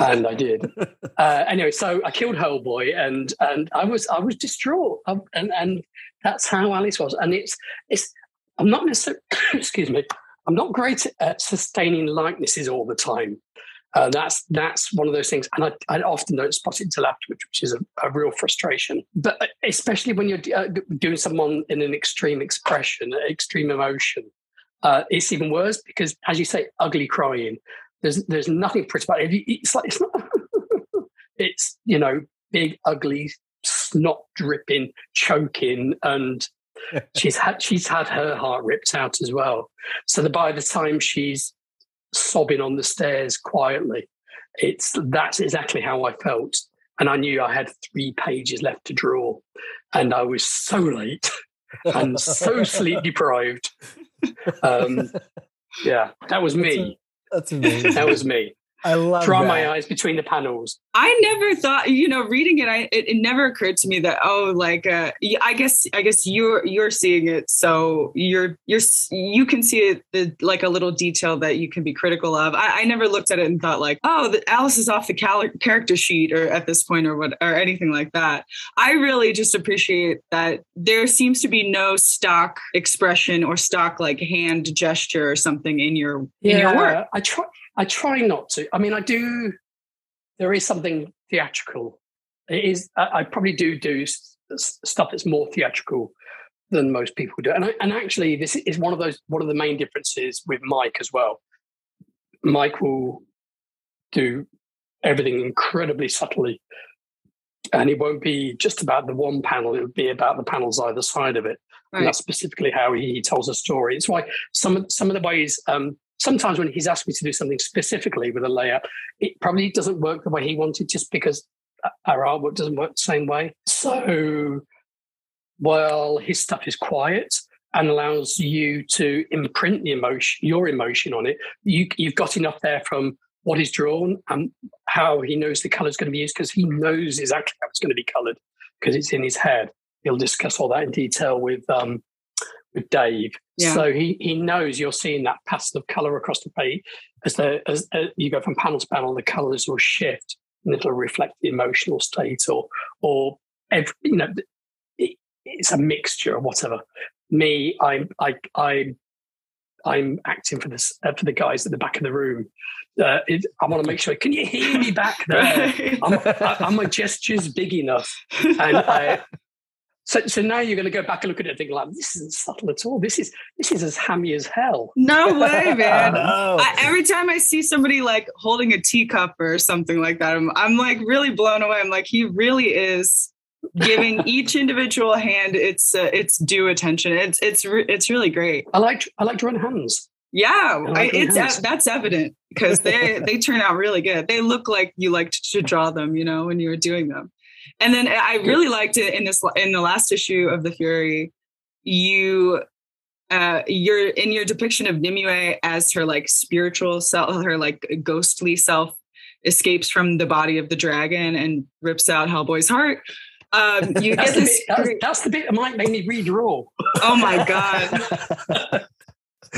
and I did. Uh, anyway, so I killed Hellboy, and and I was I was distraught, um, and and that's how Alice was. And it's it's I'm not necessarily excuse me. I'm not great at sustaining likenesses all the time. Uh, that's that's one of those things, and I, I often don't spot it until afterwards, which is a, a real frustration. But uh, especially when you're uh, doing someone in an extreme expression, extreme emotion, uh, it's even worse because, as you say, ugly crying. There's there's nothing pretty about it. It's like it's not. it's you know big ugly snot dripping, choking, and she's had she's had her heart ripped out as well. So that by the time she's sobbing on the stairs quietly. It's that's exactly how I felt. And I knew I had three pages left to draw. And I was so late and so sleep deprived. Um, yeah, that was me. That's, a, that's amazing. That was me. I love draw that. my eyes between the panels. I never thought, you know, reading it, I it, it never occurred to me that oh, like uh, I guess I guess you're you're seeing it, so you're you're you can see it the, like a little detail that you can be critical of. I, I never looked at it and thought like, oh, the, Alice is off the cal- character sheet or at this point or what or anything like that. I really just appreciate that there seems to be no stock expression or stock like hand gesture or something in your yeah, in your work. I try I try not to. I mean, I do. There is something theatrical. It is. I, I probably do do stuff that's more theatrical than most people do. And I, and actually, this is one of those one of the main differences with Mike as well. Mike will do everything incredibly subtly, and it won't be just about the one panel. It would be about the panels either side of it. Right. And that's specifically how he, he tells a story. It's why some of some of the ways um, sometimes when he's asked me to do something specifically with a layout, it probably doesn't work the way he wanted just because our artwork doesn't work the same way. So while his stuff is quiet and allows you to imprint the emotion, your emotion on it, you, you've got enough there from what is drawn and how he knows the color is going to be used because he knows exactly how it's going to be colored because it's in his head. He'll discuss all that in detail with um, with Dave. Yeah. So he he knows you're seeing that pattern of color across the page as the as, as you go from panel to panel, the colors will shift and it'll reflect the emotional state or or every, you know it, it's a mixture or whatever. Me, I'm I I I'm acting for this uh, for the guys at the back of the room. Uh, it, I want to make sure. Can you hear me back there? I'm, I, am my gestures big enough? And I, so, so now you're going to go back and look at it and think, like, this isn't subtle at all. This is this is as hammy as hell. No way, man. I, every time I see somebody like holding a teacup or something like that, I'm, I'm like really blown away. I'm like, he really is giving each individual hand its uh, its due attention. It's it's it's really great. I like I like drawing hands. Yeah, I, it's hands. that's evident because they they turn out really good. They look like you liked to draw them, you know, when you were doing them. And then I really liked it in this in the last issue of the Fury. You uh, you're in your depiction of Nimue as her like spiritual self, her like ghostly self escapes from the body of the dragon and rips out Hellboy's heart. Um, you get this. Bit, that's, that's, the bit that might make me redraw. Oh my god!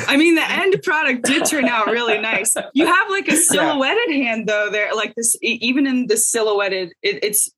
I mean, the end product did turn out really nice. You have like a silhouetted yeah. hand though. There, like this, even in the silhouetted, it, it's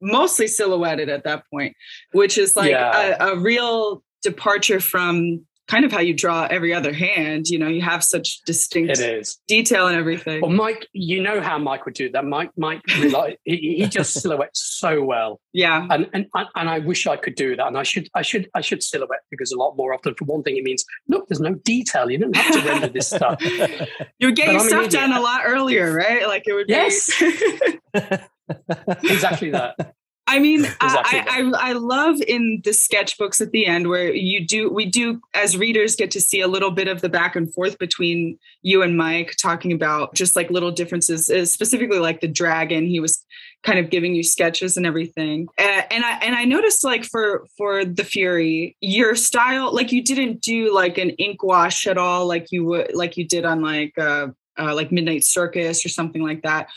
mostly silhouetted at that point, which is like yeah. a, a real departure from kind of how you draw every other hand. You know, you have such distinct it is. detail and everything. Well, Mike, you know how Mike would do that. Mike, Mike, he, he just silhouettes so well. Yeah, and, and and I wish I could do that. And I should, I should, I should silhouette because a lot more often. For one thing, it means look, there's no detail. You don't have to render this stuff. You're getting stuff done a lot earlier, right? Like it would yes. be. exactly that. I mean, exactly I, I, I love in the sketchbooks at the end where you do we do as readers get to see a little bit of the back and forth between you and Mike talking about just like little differences, uh, specifically like the dragon. He was kind of giving you sketches and everything, uh, and I and I noticed like for for the Fury, your style like you didn't do like an ink wash at all, like you would like you did on like uh, uh like Midnight Circus or something like that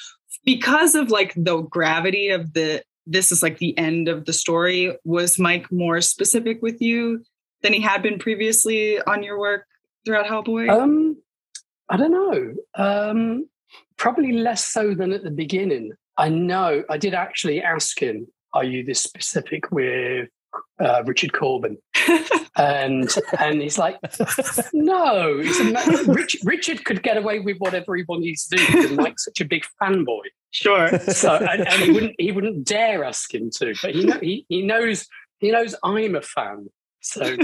because of like the gravity of the this is like the end of the story. Was Mike more specific with you than he had been previously on your work throughout Hellboy? Um, I don't know. Um, probably less so than at the beginning. I know I did actually ask him, "Are you this specific with uh, Richard Corbin?" and and he's like, "No, Rich, Richard could get away with whatever he wanted to do because Mike's such a big fanboy." Sure. So and, and, he wouldn't he wouldn't dare ask him to, but he know, he he knows he knows I'm a fan. So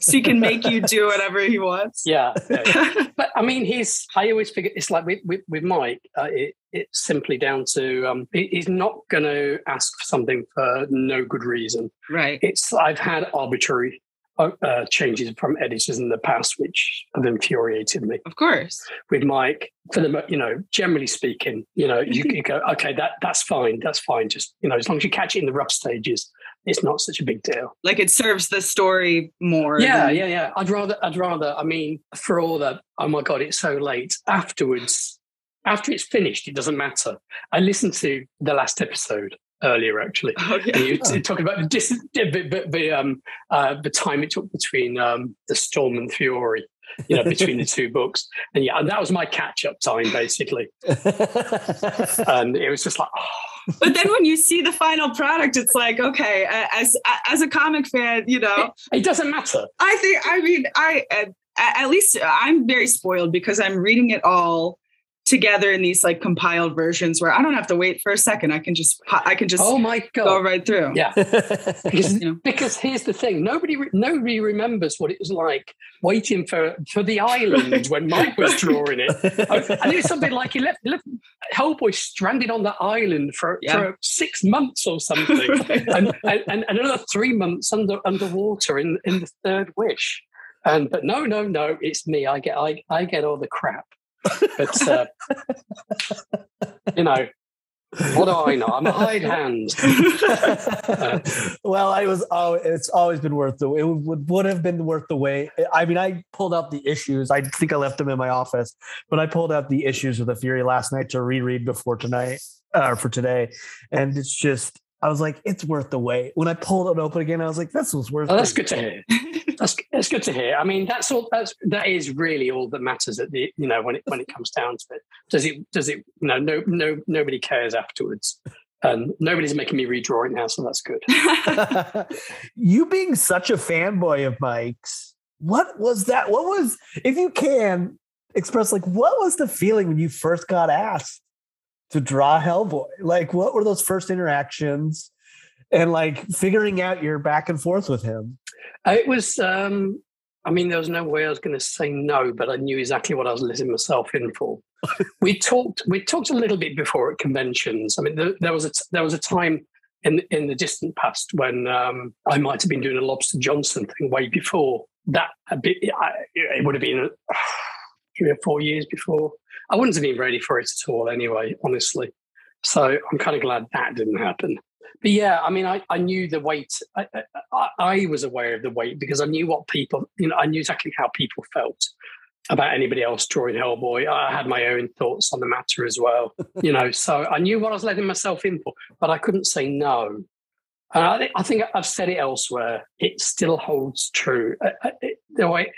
so he can make you do whatever he wants. Yeah, yeah. but I mean, he's. I always figure it's like with with, with Mike. Uh, it, it's simply down to um, he's not going to ask for something for no good reason. Right. It's I've had arbitrary uh, uh, changes from editors in the past, which have infuriated me. Of course, with Mike, for the you know, generally speaking, you know, you, you go, okay, that that's fine, that's fine. Just you know, as long as you catch it in the rough stages, it's not such a big deal. Like it serves the story more. Yeah, than... yeah, yeah. I'd rather, I'd rather. I mean, for all that, oh my god, it's so late. Afterwards, after it's finished, it doesn't matter. I listened to the last episode earlier actually. Oh, yeah. You oh. talking about the, dis- the, the, um, uh, the time it took between um, the Storm and Fury, you know, between the two books, and yeah, and that was my catch-up time basically. and it was just like. Oh. But then when you see the final product, it's like, okay, as as a comic fan, you know, it, it doesn't matter. I think, I mean, I at least I'm very spoiled because I'm reading it all together in these like compiled versions where I don't have to wait for a second. I can just I can just oh my god go right through. Yeah, because you know. because here's the thing: nobody nobody remembers what it was like waiting for for the island when Mike was drawing it. Oh, and it's something like he left, left Hellboy stranded on that island for, yeah. for six months or something, and, and, and another three months under underwater in in the third wish. And but no, no, no, it's me. I get I I get all the crap. But uh, you know, what do I know? I'm a hide hand. well, I was. Oh, it's always been worth the. It would would have been worth the wait. I mean, I pulled out the issues. I think I left them in my office, but I pulled out the issues of the Fury last night to reread before tonight, uh, for today, and it's just. I was like, it's worth the wait. When I pulled it open again, I was like, this was worth. Oh, that's good to hear. That's that's good to hear. I mean, that's all. That's that is really all that matters at the you know when it when it comes down to it. Does it does it? You know, no no nobody cares afterwards. And nobody's making me redraw it now, so that's good. you being such a fanboy of Mike's, what was that? What was, if you can express, like, what was the feeling when you first got asked to draw Hellboy? Like, what were those first interactions? And like figuring out your back and forth with him? It was, um, I mean, there was no way I was going to say no, but I knew exactly what I was letting myself in for. we talked, we talked a little bit before at conventions. I mean, there, there was a there was a time in in the distant past when um, I might have been doing a Lobster Johnson thing way before that. A bit, I, it would have been uh, three or four years before. I wouldn't have been ready for it at all, anyway. Honestly, so I'm kind of glad that didn't happen but yeah, I mean, I, I knew the weight. I, I, I, was aware of the weight because I knew what people, you know, I knew exactly how people felt about anybody else drawing Hellboy. I had my own thoughts on the matter as well, you know. So I knew what I was letting myself in for, but I couldn't say no. And I, I think I've said it elsewhere. It still holds true. The way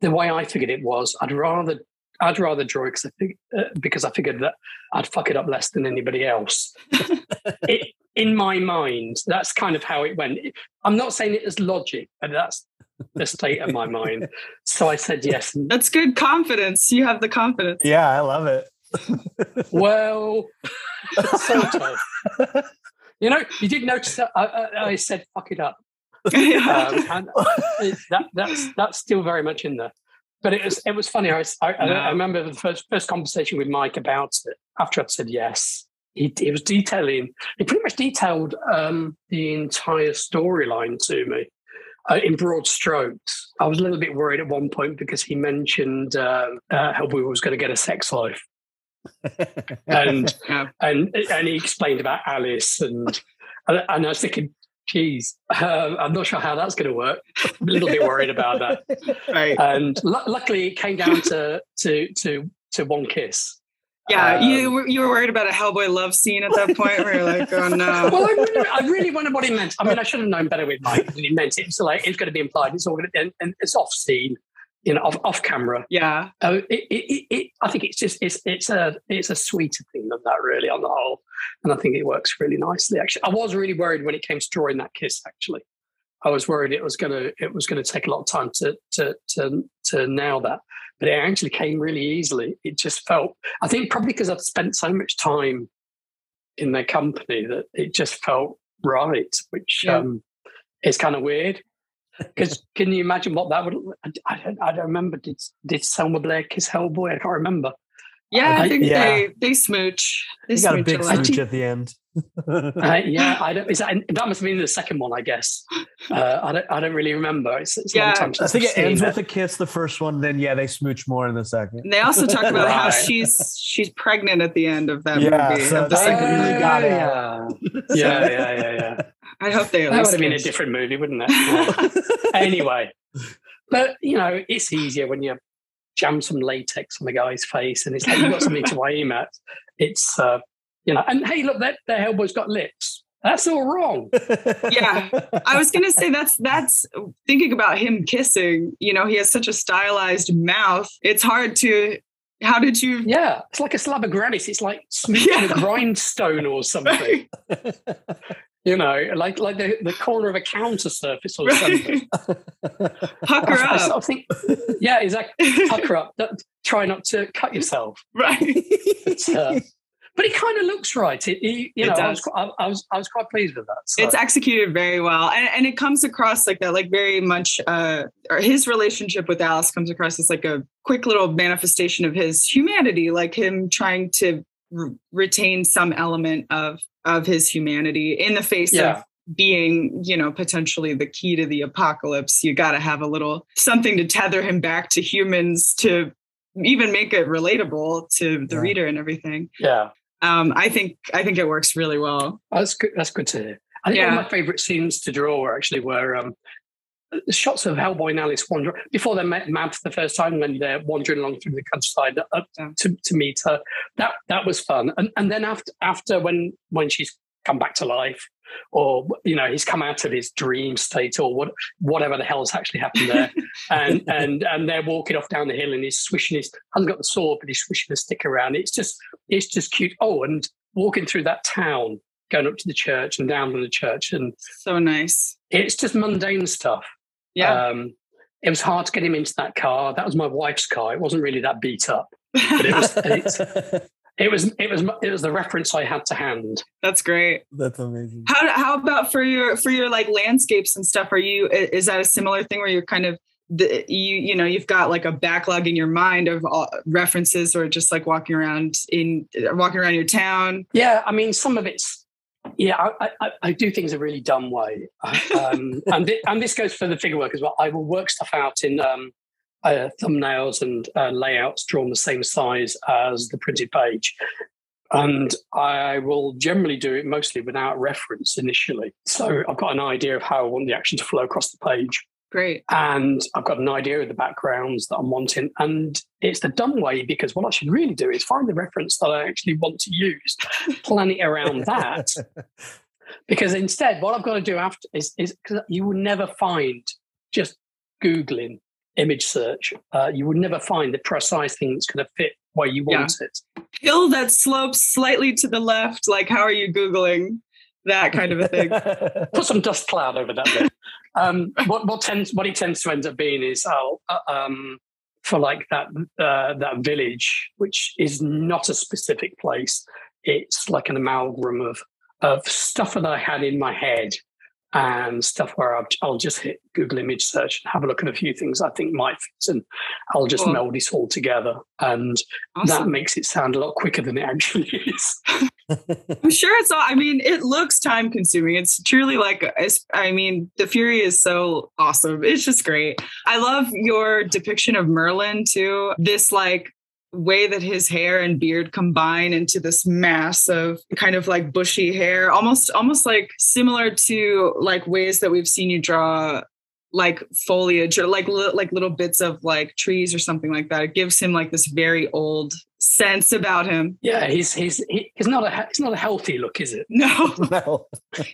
the way I figured it was, I'd rather I'd rather draw it because I, fig- uh, because I figured that I'd fuck it up less than anybody else. it, in my mind, that's kind of how it went. I'm not saying it as logic, but that's the state of my mind. So I said yes. That's good confidence. You have the confidence. Yeah, I love it. well, sort of. You know, you did notice that I, I, I said "fuck it up," um, and that, that's that's still very much in there. But it was it was funny. I, I, I remember the first first conversation with Mike about it after I'd said yes he, he was detailing. He pretty much detailed um, the entire storyline to me. Uh, in broad strokes. I was a little bit worried at one point because he mentioned uh, uh, Hellboy was going to get a sex life, and and and he explained about Alice and and I was thinking, geez, uh, I'm not sure how that's going to work. I'm a little bit worried about that. Right. And l- luckily, it came down to to to to one kiss. Yeah, um, you were you were worried about a Hellboy love scene at that point, where you're like, oh no. well, I really, I really wondered what he meant. I mean, I should have known better with Mike than he meant it. So like, it's going to be implied. It's all going to, and, and it's off scene you know, off, off camera. Yeah. Uh, it, it, it, I think it's just it's it's a it's a sweeter thing than that, really, on the whole, and I think it works really nicely. Actually, I was really worried when it came to drawing that kiss. Actually, I was worried it was gonna it was gonna take a lot of time to to to to nail that, but it actually came really easily. It just felt. I think probably because I've spent so much time in their company that it just felt right, which yeah. um, is kind of weird. Because can you imagine what that would? I don't. I don't remember. Did did Selma Blair kiss Hellboy? I can't remember. Yeah, I, I think yeah. they they smooch. They you got a big smooch at the end. uh, yeah, I don't. Is that, that must have been the second one, I guess. Uh, I don't. I don't really remember. It's, it's yeah, I think it ends it. with a kiss. The first one, then yeah, they smooch more in the second. And they also talk about right. how she's she's pregnant at the end of that yeah, movie. So of the second really got it. Yeah. yeah, yeah, yeah, yeah. I hope they. That would have been a different movie, wouldn't it? anyway, but you know, it's easier when you jam some latex on the guy's face, and it's like you've got something to aim at. It's uh, you know, and hey, look, that the Hellboy's got lips. That's all wrong. yeah. I was gonna say that's that's thinking about him kissing, you know, he has such a stylized mouth. It's hard to how did you Yeah, it's like a slab of granite. It's like smoothing yeah. a grindstone or something. You know, like like the, the corner of a counter surface or something. Pucker I, up. I, I think, yeah, exactly. Pucker up. Try not to cut yourself. Right. Uh, but it kind of looks right. It, it you know, I was, I, I, was I was quite pleased with that. So. It's executed very well, and and it comes across like that, like very much. Uh, or his relationship with Alice comes across as like a quick little manifestation of his humanity, like him trying to retain some element of of his humanity in the face yeah. of being you know potentially the key to the apocalypse you got to have a little something to tether him back to humans to even make it relatable to the yeah. reader and everything yeah um i think i think it works really well that's good that's good to hear i think yeah. one of my favorite scenes to draw actually were um shots of Hellboy and Alice wander before they met Mab for the first time when they're wandering along through the countryside uh, to, to meet her. That that was fun. And and then after after when when she's come back to life, or you know he's come out of his dream state, or what whatever the hell's actually happened there, and and and they're walking off down the hill, and he's swishing his hasn't got the sword, but he's swishing a stick around. It's just it's just cute. Oh, and walking through that town going up to the church and down to the church and so nice it's just mundane stuff yeah. Um, it was hard to get him into that car. That was my wife's car. It wasn't really that beat up, but it was. it was it was it was the reference I had to hand. That's great. That's amazing. How how about for your for your like landscapes and stuff? Are you is that a similar thing where you're kind of the, you you know you've got like a backlog in your mind of all references or just like walking around in walking around your town? Yeah, I mean some of it's yeah, I, I, I, do things a really dumb way, um, and th- and this goes for the figure work as well. I will work stuff out in um, uh, thumbnails and uh, layouts drawn the same size as the printed page, and I will generally do it mostly without reference initially. So I've got an idea of how I want the action to flow across the page, Great. And I've got an idea of the backgrounds that I'm wanting. And it's the dumb way because what I should really do is find the reference that I actually want to use, plan it around that. because instead, what I've got to do after is, is because you will never find just Googling image search, uh, you would never find the precise thing that's going to fit where you want yeah. it. Hill that slopes slightly to the left. Like, how are you Googling? that kind of a thing. Put some dust cloud over that bit. Um, what what tends what it tends to end up being is oh, uh, um, for like that uh, that village, which is not a specific place. It's like an amalgam of of stuff that I had in my head and stuff where I'll, I'll, just hit Google image search and have a look at a few things I think might fit, and I'll just meld this all together, and awesome. that makes it sound a lot quicker than it actually is. I'm sure it's all. I mean, it looks time consuming. It's truly like. I mean, the Fury is so awesome. It's just great. I love your depiction of Merlin too. This like way that his hair and beard combine into this mass of kind of like bushy hair almost almost like similar to like ways that we've seen you draw like foliage or like like little bits of like trees or something like that it gives him like this very old sense about him. Yeah, he's he's he's not a he's not a healthy look, is it? No, no.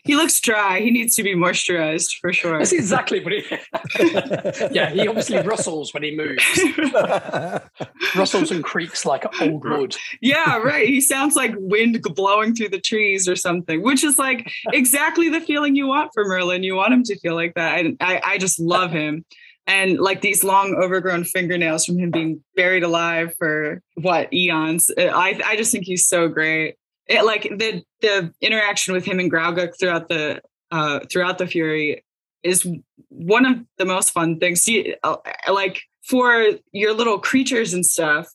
he looks dry. He needs to be moisturized for sure. That's exactly what he. yeah, he obviously rustles when he moves. rustles and creaks like old wood. Yeah, right. He sounds like wind blowing through the trees or something, which is like exactly the feeling you want for Merlin. You want him to feel like that. I I, I just love him and like these long overgrown fingernails from him being buried alive for what eons. Uh, I I just think he's so great. It, like the the interaction with him and Gruagach throughout the uh, throughout the Fury is one of the most fun things. See, uh, like for your little creatures and stuff.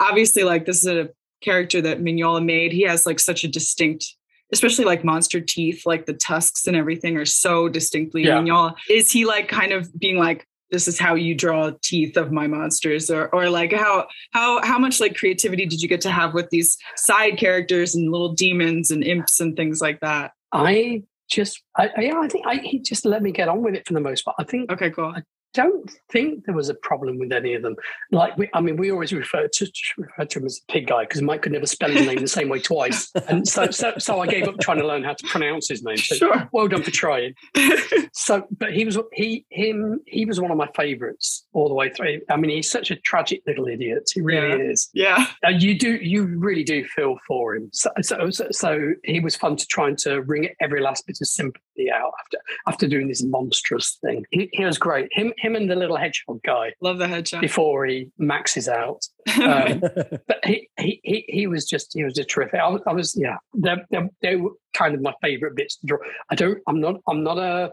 Obviously, like this is a character that Mignola made. He has like such a distinct especially like monster teeth, like the tusks and everything are so distinctly yeah. Mignola. Is he like kind of being like, this is how you draw teeth of my monsters or or like how how how much like creativity did you get to have with these side characters and little demons and imps and things like that? I just I, yeah i think I, he just let me get on with it for the most part. I think okay cool. I don't think there was a problem with any of them. Like, we, I mean, we always refer to, refer to him as a pig guy because Mike could never spell his name the same way twice, and so, so, so I gave up trying to learn how to pronounce his name. So sure. well done for trying. so, but he was he him he was one of my favourites all the way through. I mean, he's such a tragic little idiot. He really yeah. is. Yeah, uh, you do you really do feel for him. So, so, so, so he was fun to try and to wring every last bit of sympathy out after after doing this monstrous thing. He, he was great. Him him and the little hedgehog guy. Love the hedgehog. Before he maxes out. Um, but he, he, he he was just he was just terrific. I was, I was yeah. They they were kind of my favourite bits to draw. I don't. I'm not. I'm not a.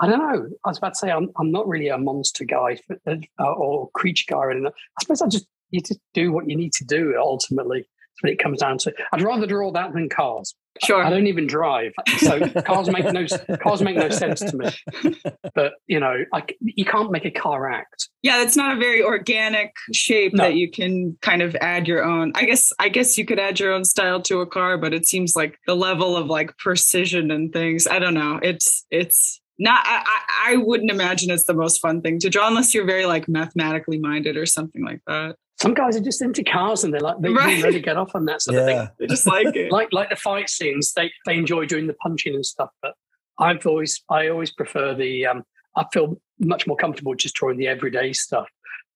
I don't know. I was about to say I'm. I'm not really a monster guy uh, or creature guy. Or anything. I suppose I just you just do what you need to do ultimately When it comes down to. I'd rather draw that than cars. Sure. I don't even drive, so cars make no cars make no sense to me. But you know, I, you can't make a car act. Yeah, it's not a very organic shape no. that you can kind of add your own. I guess I guess you could add your own style to a car, but it seems like the level of like precision and things. I don't know. It's it's not I, I wouldn't imagine it's the most fun thing to draw unless you're very like mathematically minded or something like that some guys are just into cars and they're like they right. really get off on that sort yeah. of thing. They just like it. like like the fight scenes, they they enjoy doing the punching and stuff. But I've always I always prefer the um I feel much more comfortable just drawing the everyday stuff.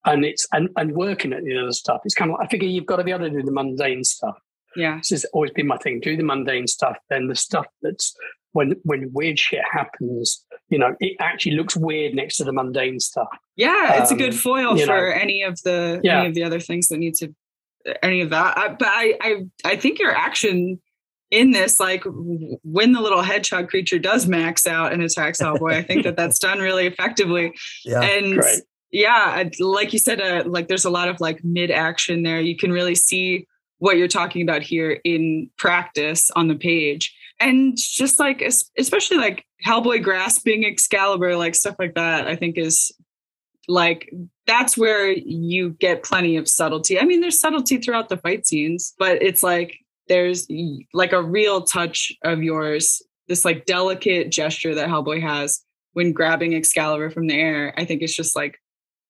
And it's and, and working at the other stuff. It's kind of I figure you've got to be able to do the mundane stuff. Yeah. This has always been my thing. Do the mundane stuff, then the stuff that's when when weird shit happens, you know, it actually looks weird next to the mundane stuff. Yeah, it's um, a good um, foil for know. any of the yeah. any of the other things that need to any of that. I, but I, I I think your action in this, like when the little hedgehog creature does max out and attacks Hellboy, I think that that's done really effectively. Yeah, and great. yeah, like you said, uh, like there's a lot of like mid action there. You can really see what you're talking about here in practice on the page and just like especially like Hellboy grasping Excalibur, like stuff like that, I think is like that's where you get plenty of subtlety. I mean, there's subtlety throughout the fight scenes, but it's like there's like a real touch of yours, this like delicate gesture that Hellboy has when grabbing Excalibur from the air. I think it's just like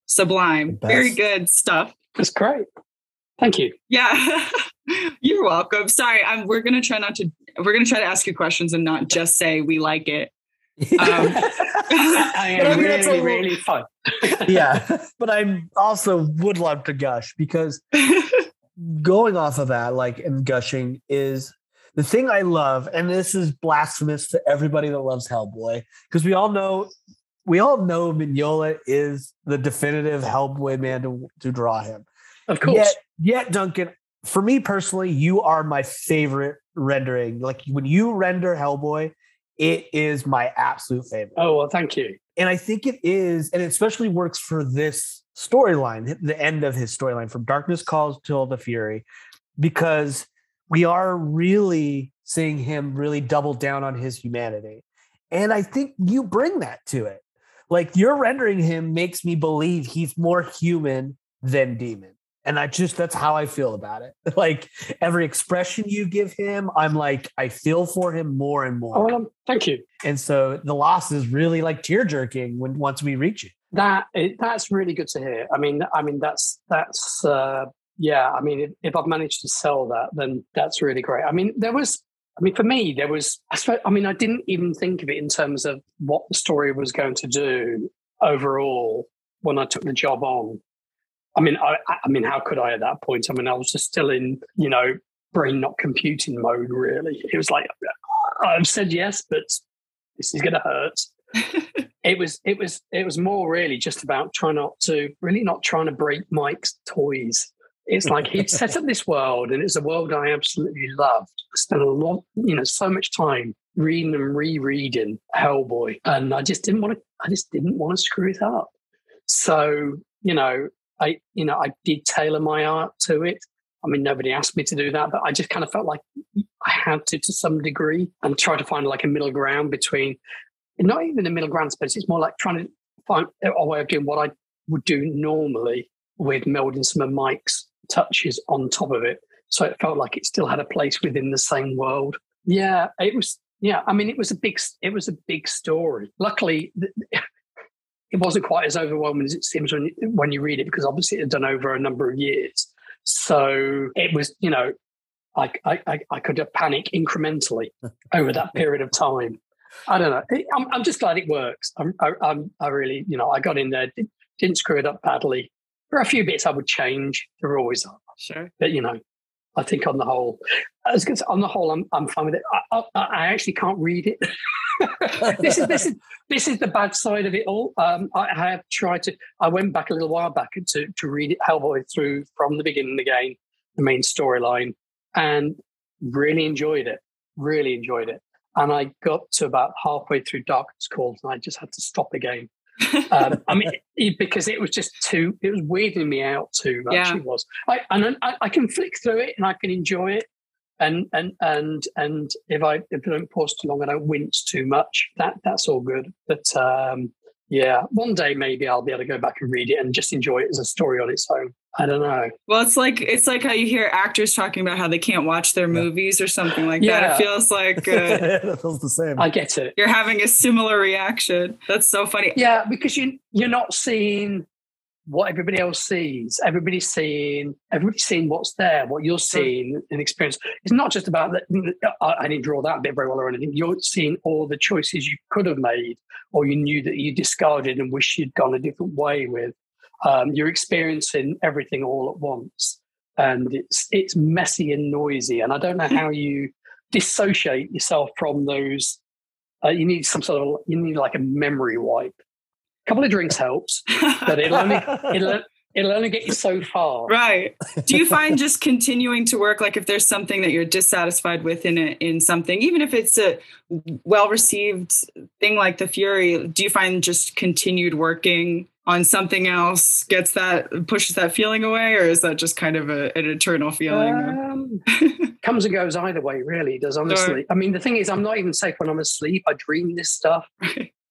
sublime. Very good stuff. That's great. Thank you. Yeah. You're welcome. Sorry, I'm, we're gonna try not to. We're gonna try to ask you questions and not just say we like it. Um, I am really, little, really fun. yeah, but I also would love to gush because going off of that, like and gushing is the thing I love, and this is blasphemous to everybody that loves Hellboy because we all know we all know Mignola is the definitive Hellboy man to, to draw him. Of course. Yet, yet, Duncan, for me personally, you are my favorite rendering. Like when you render Hellboy, it is my absolute favorite. Oh well, thank you. And I think it is, and it especially works for this storyline, the end of his storyline from Darkness Calls till the Fury, because we are really seeing him really double down on his humanity. And I think you bring that to it. Like your rendering him makes me believe he's more human than demon. And I just that's how I feel about it. Like every expression you give him, I'm like I feel for him more and more. Oh, um, thank you. And so the loss is really like tear jerking when once we reach it. That that's really good to hear. I mean, I mean that's that's uh, yeah. I mean, if, if I've managed to sell that, then that's really great. I mean, there was I mean, for me, there was, I, suppose, I mean, I didn't even think of it in terms of what the story was going to do overall when I took the job on. I mean, I, I mean, how could I at that point? I mean, I was just still in, you know, brain not computing mode. Really, it was like I've said yes, but this is going to hurt. it was, it was, it was more really just about trying not to, really not trying to break Mike's toys. It's like he'd set up this world, and it's a world I absolutely loved. I spent a lot, you know, so much time reading and rereading Hellboy, and I just didn't want to. I just didn't want to screw it up. So, you know, I, you know, I did tailor my art to it. I mean, nobody asked me to do that, but I just kind of felt like I had to, to some degree, and try to find like a middle ground between, not even a middle ground space. It's more like trying to find a way of doing what I would do normally with melding some of Mike's touches on top of it. So it felt like it still had a place within the same world. Yeah, it was. Yeah, I mean, it was a big. It was a big story. Luckily, it wasn't quite as overwhelming as it seems when when you read it, because obviously it had done over a number of years. So it was, you know, I I, I could have panicked incrementally over that period of time. I don't know. I'm, I'm just glad it works. I'm, I, I'm, I really, you know, I got in there, didn't screw it up badly. There are a few bits I would change. There always are. Sure. But you know, I think on the whole, as on the whole, I'm I'm fine with it. I, I, I actually can't read it. this is this is this is the bad side of it all. Um, I have tried to. I went back a little while back to to read it Hellboy through from the beginning again, the main storyline, and really enjoyed it. Really enjoyed it. And I got to about halfway through Darkness Calls, and I just had to stop again um, I mean, it, because it was just too, it was weirding me out too much. Yeah. It was. I, and I, I, can flick through it and I can enjoy it. And and and and if I if I don't pause too long, and I don't wince too much. That that's all good. But um, yeah, one day maybe I'll be able to go back and read it and just enjoy it as a story on its own. I don't know. Well, it's like it's like how you hear actors talking about how they can't watch their movies or something like yeah. that. It feels like uh, it feels the same. I get it. You're having a similar reaction. That's so funny. Yeah, because you you're not seeing what everybody else sees. Everybody's seeing everybody's seeing what's there, what you're seeing and experience. It's not just about that. I didn't draw that bit very well or anything. You're seeing all the choices you could have made, or you knew that you discarded and wish you'd gone a different way with. Um, you're experiencing everything all at once, and it's it's messy and noisy. And I don't know how you dissociate yourself from those. Uh, you need some sort of you need like a memory wipe. A couple of drinks helps, but it'll only it'll it'll only get you so far. Right. Do you find just continuing to work like if there's something that you're dissatisfied with in a, in something, even if it's a well received thing like the Fury, do you find just continued working on something else gets that pushes that feeling away, or is that just kind of a, an eternal feeling? Um, comes and goes either way, really. Does honestly. Sure. I mean, the thing is, I'm not even safe when I'm asleep. I dream this stuff.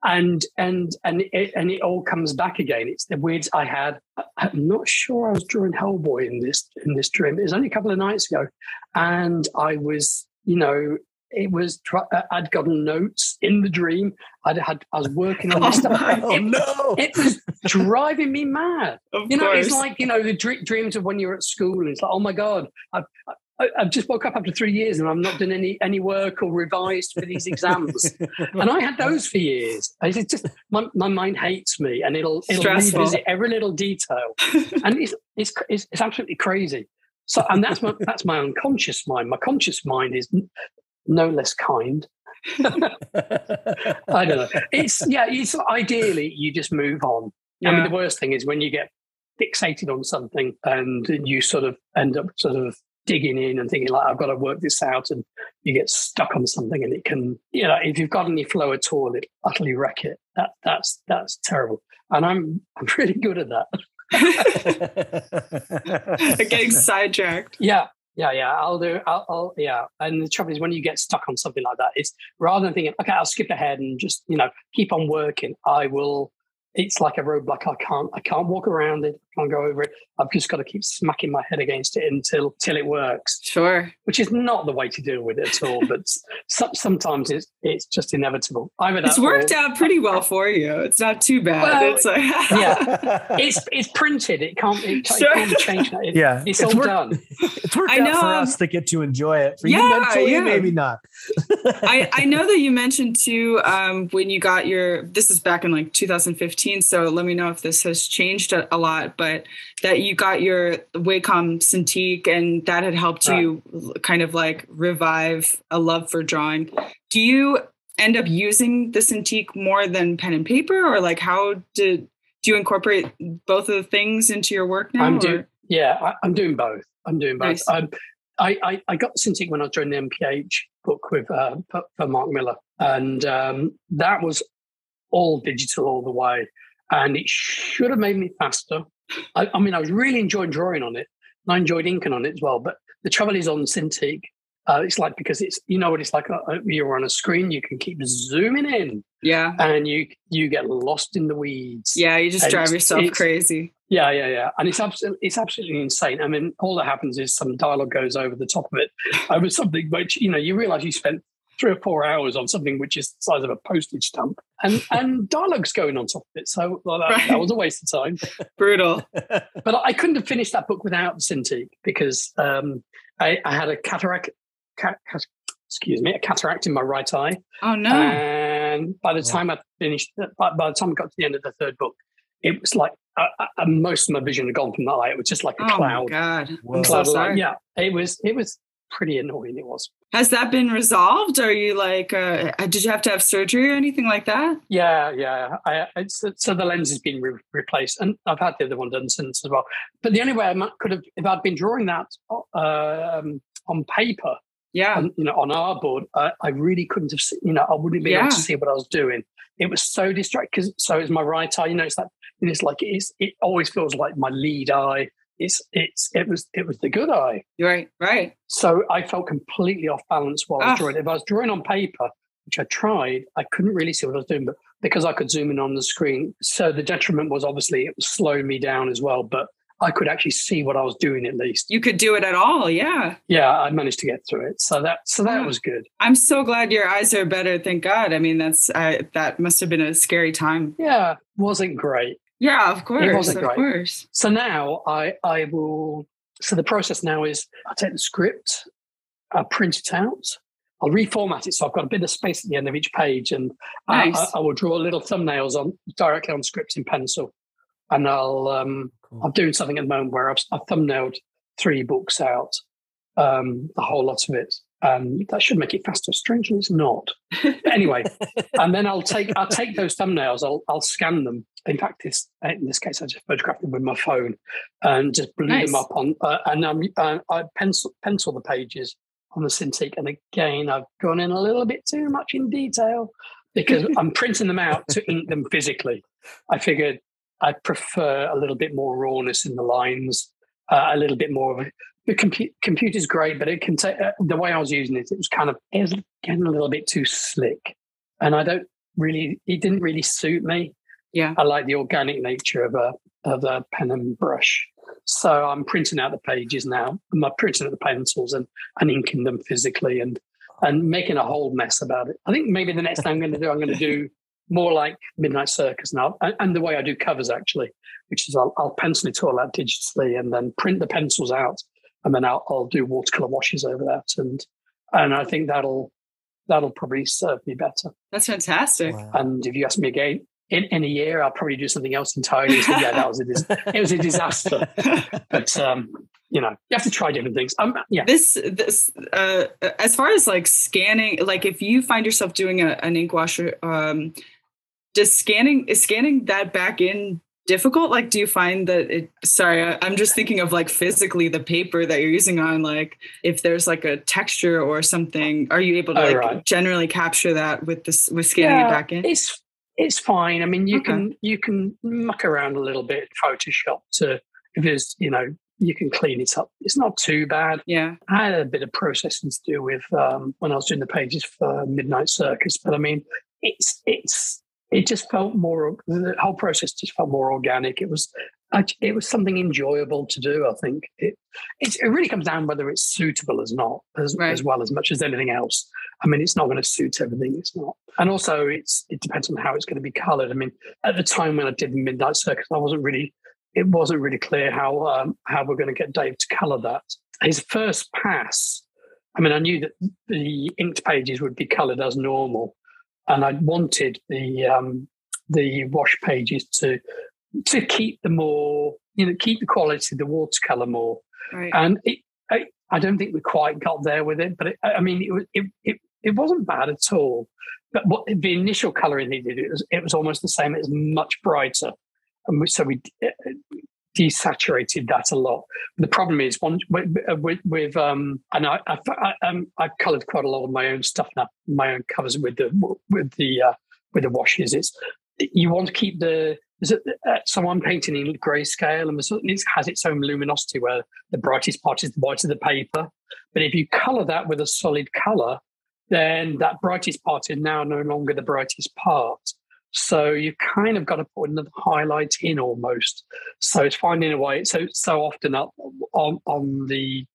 And and and it, and it all comes back again. It's the weird I had. I'm not sure I was drawing Hellboy in this in this dream. It was only a couple of nights ago, and I was, you know, it was uh, I'd gotten notes in the dream. I'd had I was working on this stuff. Oh, it, no. it was driving me mad. Of you know, course. it's like you know the dreams of when you're at school. And it's like, oh my god, I've, I've just woke up after three years and I've not done any any work or revised for these exams. and I had those for years. It's just my, my mind hates me, and it'll it'll Stressful. revisit every little detail, and it's, it's it's it's absolutely crazy. So, and that's my that's my unconscious mind. My conscious mind is no less kind. I don't know. It's yeah. It's ideally you just move on. Yeah. I mean, the worst thing is when you get fixated on something and you sort of end up sort of digging in and thinking like I've got to work this out, and you get stuck on something, and it can, you know, if you've got any flow at all, it utterly wreck it. That that's that's terrible, and I'm I'm really good at that. Getting sidetracked. Yeah, yeah, yeah. I'll do. I'll, I'll, yeah. And the trouble is, when you get stuck on something like that, it's rather than thinking, okay, I'll skip ahead and just you know keep on working. I will it's like a roadblock. I can't I can't walk around it. I can't go over it. I've just got to keep smacking my head against it until till it works. Sure. Which is not the way to deal with it at all. but sometimes it's it's just inevitable. Either it's worked or, out pretty well for you. It's not too bad. Well, it's like yeah, it's it's printed. It can't it, sure. it can't change that. It, yeah, it's, it's all worked, done. It's worked I know. out for us to get to enjoy it. For yeah, you mentally, yeah. maybe not. I I know that you mentioned too um, when you got your. This is back in like 2015. So let me know know if this has changed a, a lot, but that you got your Wacom Cintiq and that had helped you kind of like revive a love for drawing. Do you end up using the Cintiq more than pen and paper, or like how did do you incorporate both of the things into your work now? I'm doing, yeah, I, am doing both. I'm doing both. Nice. Um, I, I, I, got the Cintiq when I joined the MPH book with uh, for, for Mark Millar, and um, that was all digital all the way and it should have made me faster. I, I, mean, I was really enjoying drawing on it. and I enjoyed inking on it as well. But the trouble is on Cintiq, uh, it's like because it's you know what it's like. Uh, uh, you're on a screen, you can keep zooming in, yeah, and you you get lost in the weeds. Yeah, you just and drive yourself crazy. Yeah, yeah, yeah, and it's absolutely it's absolutely insane. I mean, all that happens is some dialogue goes over the top of it over something which you know you realize you spent three or four hours on something which is the size of a postage stamp, and and dialogue's going on top of it. So well, that, right. that, was a waste of time. Brutal. but I couldn't have finished that book without the Cintiq because um, I, I, had a cataract. Cat, excuse me, a cataract in my right eye. Oh no! And by the time I finished, by, by, the time I got to the end of the third book, it was like uh, uh, most of my vision had gone from that eye. It was just like a oh cloud. God, I'm so sorry. Yeah, it was. It was pretty annoying it was. Has that been resolved? Are you like, uh, did you have to have surgery or anything like that? Yeah, yeah. I, so the lens has been re- replaced, and I've had the other one done since as well. But the only way I might, could have, if I'd been drawing that um, on paper, yeah, on, you know, on our board, I, I really couldn't have, seen, you know, I wouldn't be yeah. able to see what I was doing. It was so distracting because so is my right eye. You know, it's like it's like it's, it always feels like my lead eye it's it's it was it was the good eye. Right, right. So I felt completely off balance while I was ah. drawing. If I was drawing on paper, which I tried, I couldn't really see what I was doing, but because I could zoom in on the screen, so the detriment was obviously it was slowing me down as well. But I could actually see what I was doing at least. You could do it at all, yeah. Yeah, I managed to get through it, so that so that was good. I'm so glad your eyes are better. Thank God. I mean, that's I, that must have been a scary time. Yeah, wasn't great. Yeah, of course. It wasn't of great. course. So now I I will so the process now is I take the script, I print it out, I'll reformat it so I've got a bit of space at the end of each page, and nice. I, I, I, will draw little thumbnails on directly on script in pencil, and I'll um, cool. I'm doing something at the moment where I've, I've thumbnailed three books out, um, the whole lot of it, um, that should make it faster. Strangely, it's not. But anyway, and then I'll take I'll take those thumbnails. I'll I'll scan them. In fact, this in this case, I just photographed them with my phone and just blew nice. them up on. Uh, and um, uh, I pencil pencil the pages on the Cintiq. And again, I've gone in a little bit too much in detail because I'm printing them out to ink them physically. I figured I prefer a little bit more rawness in the lines, uh, a little bit more of a the compu- computer's great, but it can take uh, the way I was using it. It was kind of it was getting a little bit too slick, and I don't really. It didn't really suit me. Yeah, I like the organic nature of a of a pen and brush. So I'm printing out the pages now. I'm printing out the pencils and and inking them physically and and making a whole mess about it. I think maybe the next thing I'm going to do, I'm going to do more like Midnight Circus now, and, and the way I do covers actually, which is I'll, I'll pencil it all out digitally and then print the pencils out and then I'll, I'll do watercolor washes over that, and and I think that'll that'll probably serve me better. That's fantastic. Wow. And if you ask me again in, in a year, I'll probably do something else entirely. So yeah, that was a dis- it was a disaster. but um, you know, you have to try different things. Um, yeah. This this uh, as far as like scanning, like if you find yourself doing a, an ink washer, um, does scanning is scanning that back in difficult? Like, do you find that it, sorry, I, am just thinking of like physically the paper that you're using on, like, if there's like a texture or something, are you able to oh, like right. generally capture that with this, with scanning yeah, it back in? It's, it's fine. I mean, you okay. can, you can muck around a little bit Photoshop to, if there's, you know, you can clean it up. It's not too bad. Yeah. I had a bit of processing to do with um, when I was doing the pages for Midnight Circus, but I mean, it's it's it just felt more. The whole process just felt more organic. It was it was something enjoyable to do. I think it it, it really comes down whether it's suitable as not as, right. as well as much as anything else. I mean, it's not going to suit everything. It's not, and also it's it depends on how it's going to be coloured. I mean, at the time when I did Midnight Circus, I wasn't really it wasn't really clear how um, how we're going to get Dave to colour that. His first pass. I mean, I knew that the inked pages would be coloured as normal, and I wanted the um, the wash pages to to keep the more you know keep the quality of the watercolor more. Right. And it, I, I, don't think we quite got there with it, but it, I mean it, it it it wasn't bad at all. But what the initial coloring he did it was it was almost the same. It was much brighter, and we, so we desaturated that a lot. The problem is one with, with, um, and I, I, I um, I've coloured quite a lot of my own stuff now, my own covers with the with the uh, with the washes. It's you want to keep the uh, so I'm painting in grayscale and it has its own luminosity where the brightest part is the white of the paper. But if you colour that with a solid colour, then that brightest part is now no longer the brightest part. So you've kind of got to put another highlight in almost. So it's finding a way. So so often up on on the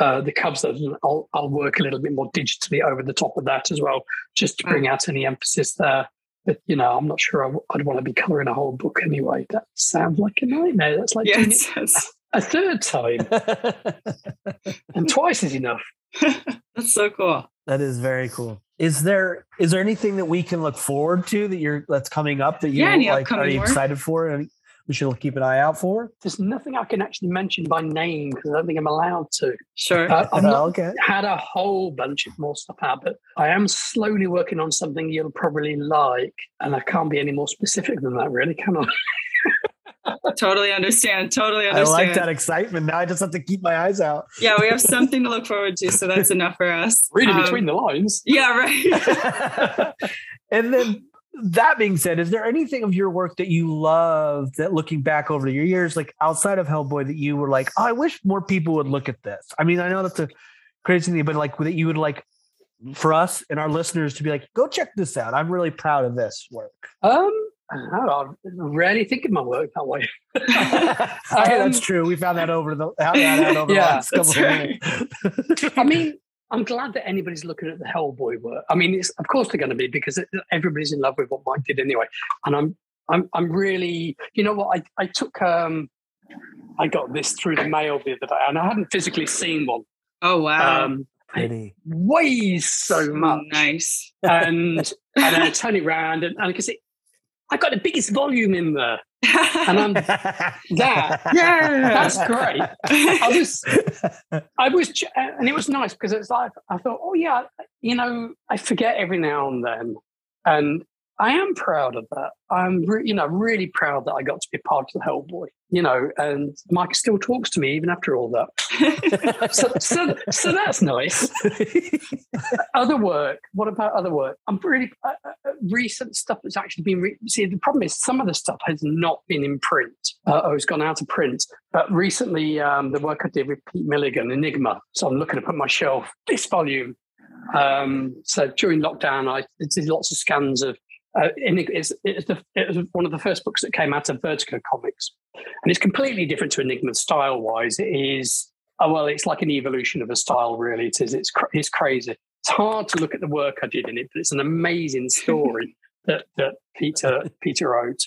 uh, the cubs, I'll, I'll work a little bit more digitally over the top of that as well, just to bring out any emphasis there. But you know, I'm not sure I, would want to be colouring a whole book anyway. That sounds like a nightmare. That's like yes, yes. A third time, and twice is enough. That's so cool. That is very cool. Is there is there anything that we can look forward to that you're that's coming up that you yeah, like are you excited for and we should keep an eye out for? There's nothing I can actually mention by name because I don't think I'm allowed to. Sure. Uh, I've not okay. had a whole bunch of more stuff out, but I am slowly working on something you'll probably like, and I can't be any more specific than that, really, can I? totally understand. Totally understand. I like that excitement. Now I just have to keep my eyes out. Yeah, we have something to look forward to, so that's enough for us. Reading um, between the lines. Yeah, right. and then that being said, is there anything of your work that you love that looking back over your years, like outside of Hellboy, that you were like, oh, I wish more people would look at this? I mean, I know that's a crazy thing, but like that you would like for us and our listeners to be like, go check this out. I'm really proud of this work. Um, I rarely think of my work that way. um, that's true. We found that over the, that over yeah, the last couple right. I mean, I'm glad that anybody's looking at the Hellboy work. I mean, it's of course they're going to be because everybody's in love with what Mike did anyway. And I'm, I'm, I'm really, you know what? I, I took, um, I got this through the mail the other day, and I hadn't physically seen one. Oh wow! Um, Pretty. weighs so much. Nice. And and I turn it around and because it I got the biggest volume in there. and I'm that. Yeah, that's great. I was, I was, uh, and it was nice because it's like I thought, oh yeah, you know, I forget every now and then, and I am proud of that. I'm, re- you know, really proud that I got to be part of the Hellboy. You know, and Mike still talks to me even after all that. so, so, so that's nice. other work. What about other work? I'm really uh, uh, uh, recent stuff that's actually been. Re- See, the problem is some of the stuff has not been in print. Uh, or it's gone out of print. But recently, um, the work I did with Pete Milligan, Enigma. So I'm looking up at my shelf. This volume um, so during lockdown, I did lots of scans of uh, it's, it's the, it was one of the first books that came out of Vertigo Comics, and it's completely different to Enigma style wise. It is oh well, it's like an evolution of a style. Really, it is. It's it's crazy. It's hard to look at the work I did in it, but it's an amazing story that that Peter Peter wrote,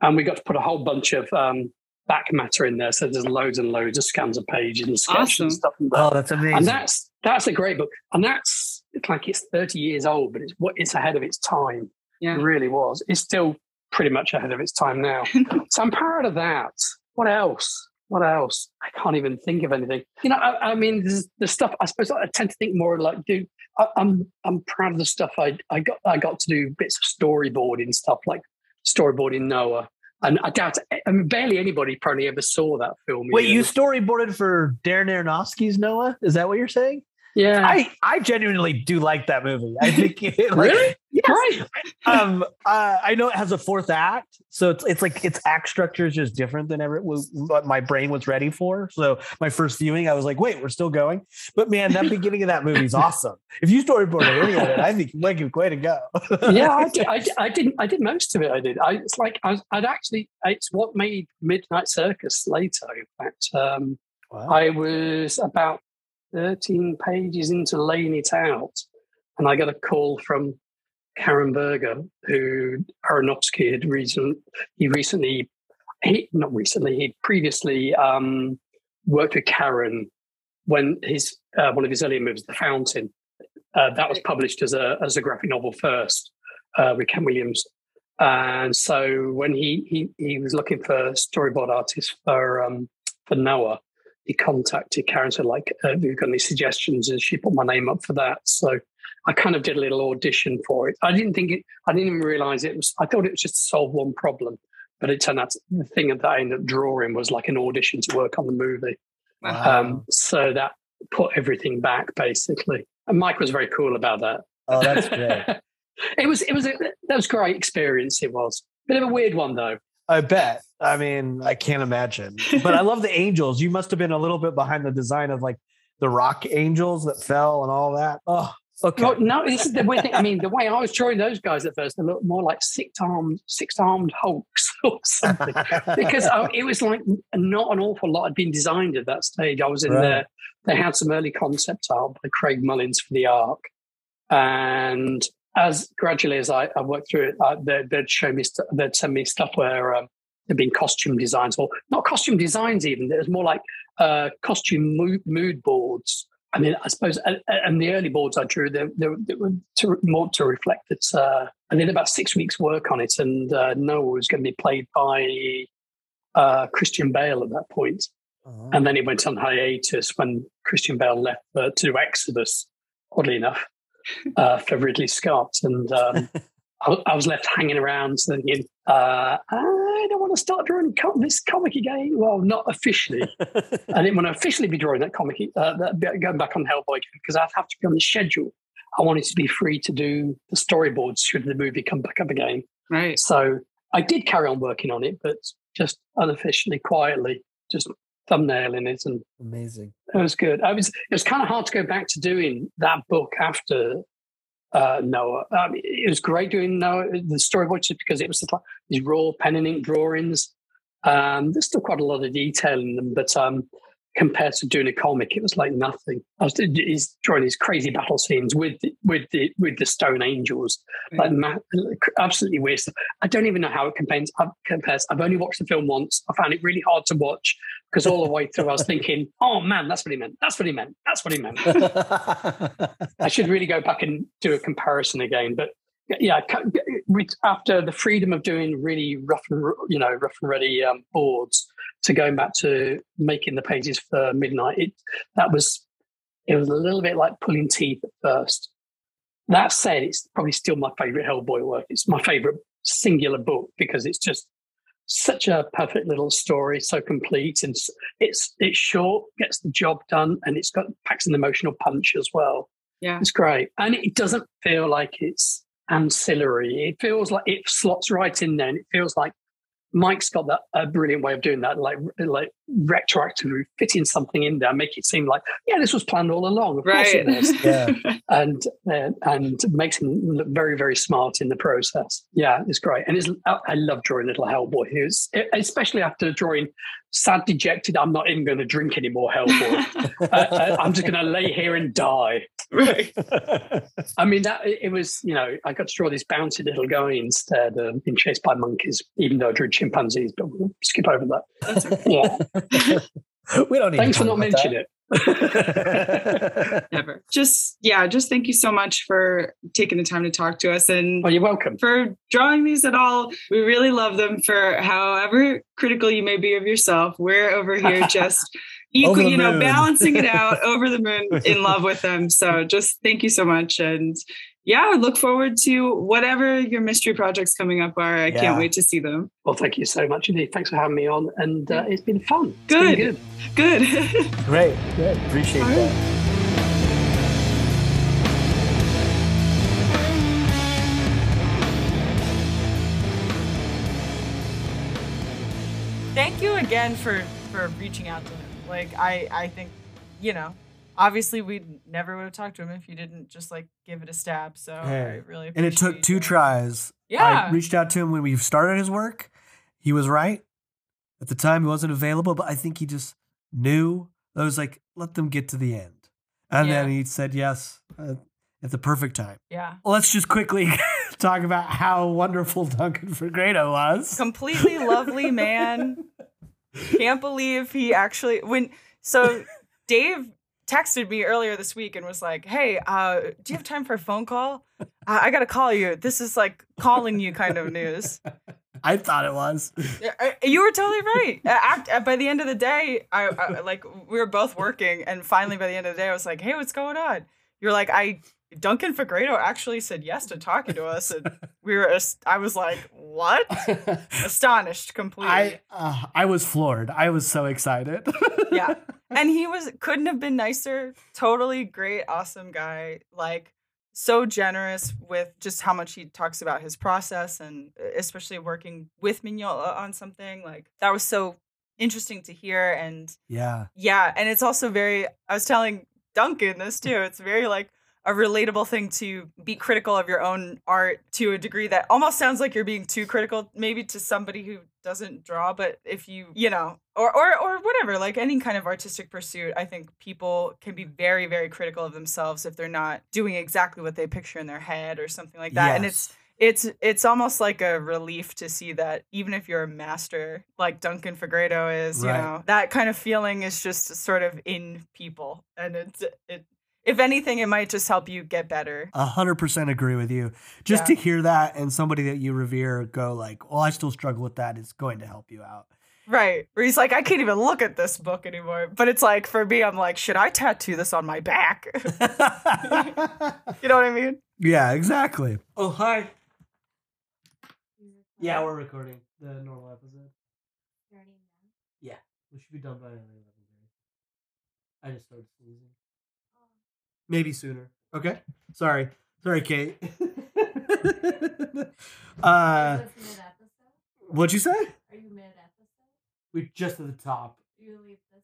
and we got to put a whole bunch of um, back matter in there. So there's loads and loads of scans of pages and sketches awesome. and stuff. And oh, that's amazing! And that's that's a great book, and that's it's like it's 30 years old, but it's what it's ahead of its time. Yeah. It really was. It's still pretty much ahead of its time now. so I'm proud of that. What else? What else? I can't even think of anything. You know, I, I mean, the stuff. I suppose I tend to think more like, do I, I'm I'm proud of the stuff I I got I got to do bits of storyboarding stuff like storyboarding Noah And I doubt, I mean, barely anybody probably ever saw that film. Wait, you storyboarded for Darren Aronofsky's Noah? Is that what you're saying? Yeah, I I genuinely do like that movie. I think it, like, really, yes. right. um, uh, I know it has a fourth act, so it's it's like its act structure is just different than ever what my brain was ready for. So my first viewing, I was like, wait, we're still going. But man, that beginning of that movie is awesome. If you storyboarded any of it, I think you like way to go. yeah, I, did, I, I, didn't. I did most of it. I did. I it's like I, would actually. It's what made Midnight Circus later. In fact, um, wow. I was about 13 pages into laying it out, and I got a call from Karen Berger, who Aronofsky had recently, he recently, he, not recently, he previously um, worked with Karen when his uh, one of his earlier movies, The Fountain, uh, that was published as a as a graphic novel first uh, with Kent Williams. And so when he he he was looking for storyboard artists for um, for Noah, he contacted Karen said like, uh, "Have you got any suggestions?" And she put my name up for that. So I kind of did a little audition for it. I didn't think it. I didn't even realize it was. I thought it was just to solve one problem, but it turned out the thing that I ended up drawing was like an audition to work on the movie. Wow. Um, so that put everything back basically. And Mike was very cool about that. Oh, that's great. it was. It was. A, that was a great experience. It was. Bit of a weird one though. I bet. I mean, I can't imagine. But I love the angels. You must have been a little bit behind the design of like the rock angels that fell and all that. Oh, okay. Well, no, this is the way. Thing. I mean, the way I was drawing those guys at first, they looked more like six armed, six armed hulks or something. because I, it was like not an awful lot had been designed at that stage. I was in right. there. They had some early concept art by Craig Mullins for the Ark, and as gradually as I, I worked through it, uh, they'd, they'd, show me, st- they'd send me stuff where um, there'd been costume designs, or not costume designs even. It was more like uh, costume mood, mood, boards. I mean, I suppose, and, and the early boards I drew, they, they, they were to, more to reflect it. Uh, I did about six weeks' work on it, and uh, Noah was going to be played by uh, Christian Bale at that point. Uh-huh. And then he went on hiatus when Christian Bale left uh, to do Exodus, oddly enough uh, for Ridley Scott, and um, I, I, was left hanging around thinking, uh, I don't want to start drawing com- this comic again. Well, not officially. I didn't want to officially be drawing that comic, uh, that, going back on Hellboy because I'd have to be on the schedule. I wanted to be free to do the storyboards should the movie come back up again. Right. So I did carry on working on it, but just unofficially, quietly, just thumbnail in it and amazing. it was good. I was it was kind of hard to go back to doing that book after uh, noah. Um, it was great doing noah the storyboard just because it was like these raw pen and ink drawings. Um, there's still quite a lot of detail in them but um, compared to doing a comic, it was like nothing. I was he's drawing these crazy battle scenes with the, with the with the Stone Angels, like absolutely weird stuff. I don't even know how it compares. Compares. I've only watched the film once. I found it really hard to watch because all the way through I was thinking, "Oh man, that's what he meant. That's what he meant. That's what he meant." I should really go back and do a comparison again, but. Yeah, after the freedom of doing really rough and you know rough and ready um, boards, to going back to making the pages for midnight it that was it was a little bit like pulling teeth at first. That said it's probably still my favorite hellboy work. It's my favorite singular book because it's just such a perfect little story so complete and it's it's short gets the job done and it's got packs an emotional punch as well. Yeah. It's great and it doesn't feel like it's ancillary. It feels like it slots right in there and it feels like Mike's got that a brilliant way of doing that, like like retroactively fitting something in there, make it seem like yeah, this was planned all along. Of right. course it was. yeah. And uh, and makes him look very very smart in the process. Yeah, it's great, and it's I love drawing little Hellboy. Who's especially after drawing sad, dejected. I'm not even going to drink anymore, Hellboy. uh, I'm just going to lay here and die. Right. I mean that it was you know I got to draw this bouncy little guy instead, of being chased by monkeys, even though I drew chimpanzees. But we'll skip over that. Yeah. we don't. Need Thanks for not mentioning it. Never. Just yeah, just thank you so much for taking the time to talk to us and oh, you're welcome. For drawing these at all. We really love them for however critical you may be of yourself. We're over here just equal, you know, balancing it out over the moon in love with them. So just thank you so much. And yeah, I look forward to whatever your mystery projects coming up are. I yeah. can't wait to see them. Well, thank you so much indeed. Thanks for having me on. And uh, it's been fun. Good. Been good. Good. Great. Good. Appreciate All that. Right. Thank you again for for reaching out to him. Like I I think, you know, obviously we never would have talked to him if you didn't just like give it a stab. So hey. I really and it took two that. tries. Yeah, I reached out to him when we started his work. He was right at the time. He wasn't available, but I think he just knew. I was like, let them get to the end, and yeah. then he said yes uh, at the perfect time. Yeah. Well, let's just quickly talk about how wonderful Duncan Fegredo was. Completely lovely man. Can't believe he actually when so Dave texted me earlier this week and was like, "Hey, uh, do you have time for a phone call? Uh, I got to call you. This is like calling you kind of news." I thought it was. You were totally right. by the end of the day, I, I like we were both working, and finally by the end of the day, I was like, "Hey, what's going on?" You're like, "I Duncan Fegredo actually said yes to talking to us, and we were. I was like, "What?" Astonished completely. I uh, I was floored. I was so excited. yeah, and he was couldn't have been nicer. Totally great, awesome guy. Like so generous with just how much he talks about his process, and especially working with Mignola on something like that was so interesting to hear. And yeah, yeah, and it's also very. I was telling Duncan this too. It's very like a relatable thing to be critical of your own art to a degree that almost sounds like you're being too critical maybe to somebody who doesn't draw but if you you know or or or whatever like any kind of artistic pursuit i think people can be very very critical of themselves if they're not doing exactly what they picture in their head or something like that yes. and it's it's it's almost like a relief to see that even if you're a master like Duncan Fegredo is, right. you know, that kind of feeling is just sort of in people and it's it if anything, it might just help you get better. A hundred percent agree with you. Just yeah. to hear that and somebody that you revere go like, "Well, I still struggle with that," is going to help you out. Right. Where he's like, I can't even look at this book anymore. But it's like for me, I'm like, should I tattoo this on my back? you know what I mean? Yeah, exactly. Oh hi. Yeah, we're recording the normal episode. Yeah, we should be done by eleven I just started sneezing. Maybe sooner. Okay. Sorry. Sorry, Kate. uh, what'd you say? Are you mid episode? We're just at the top. You leave this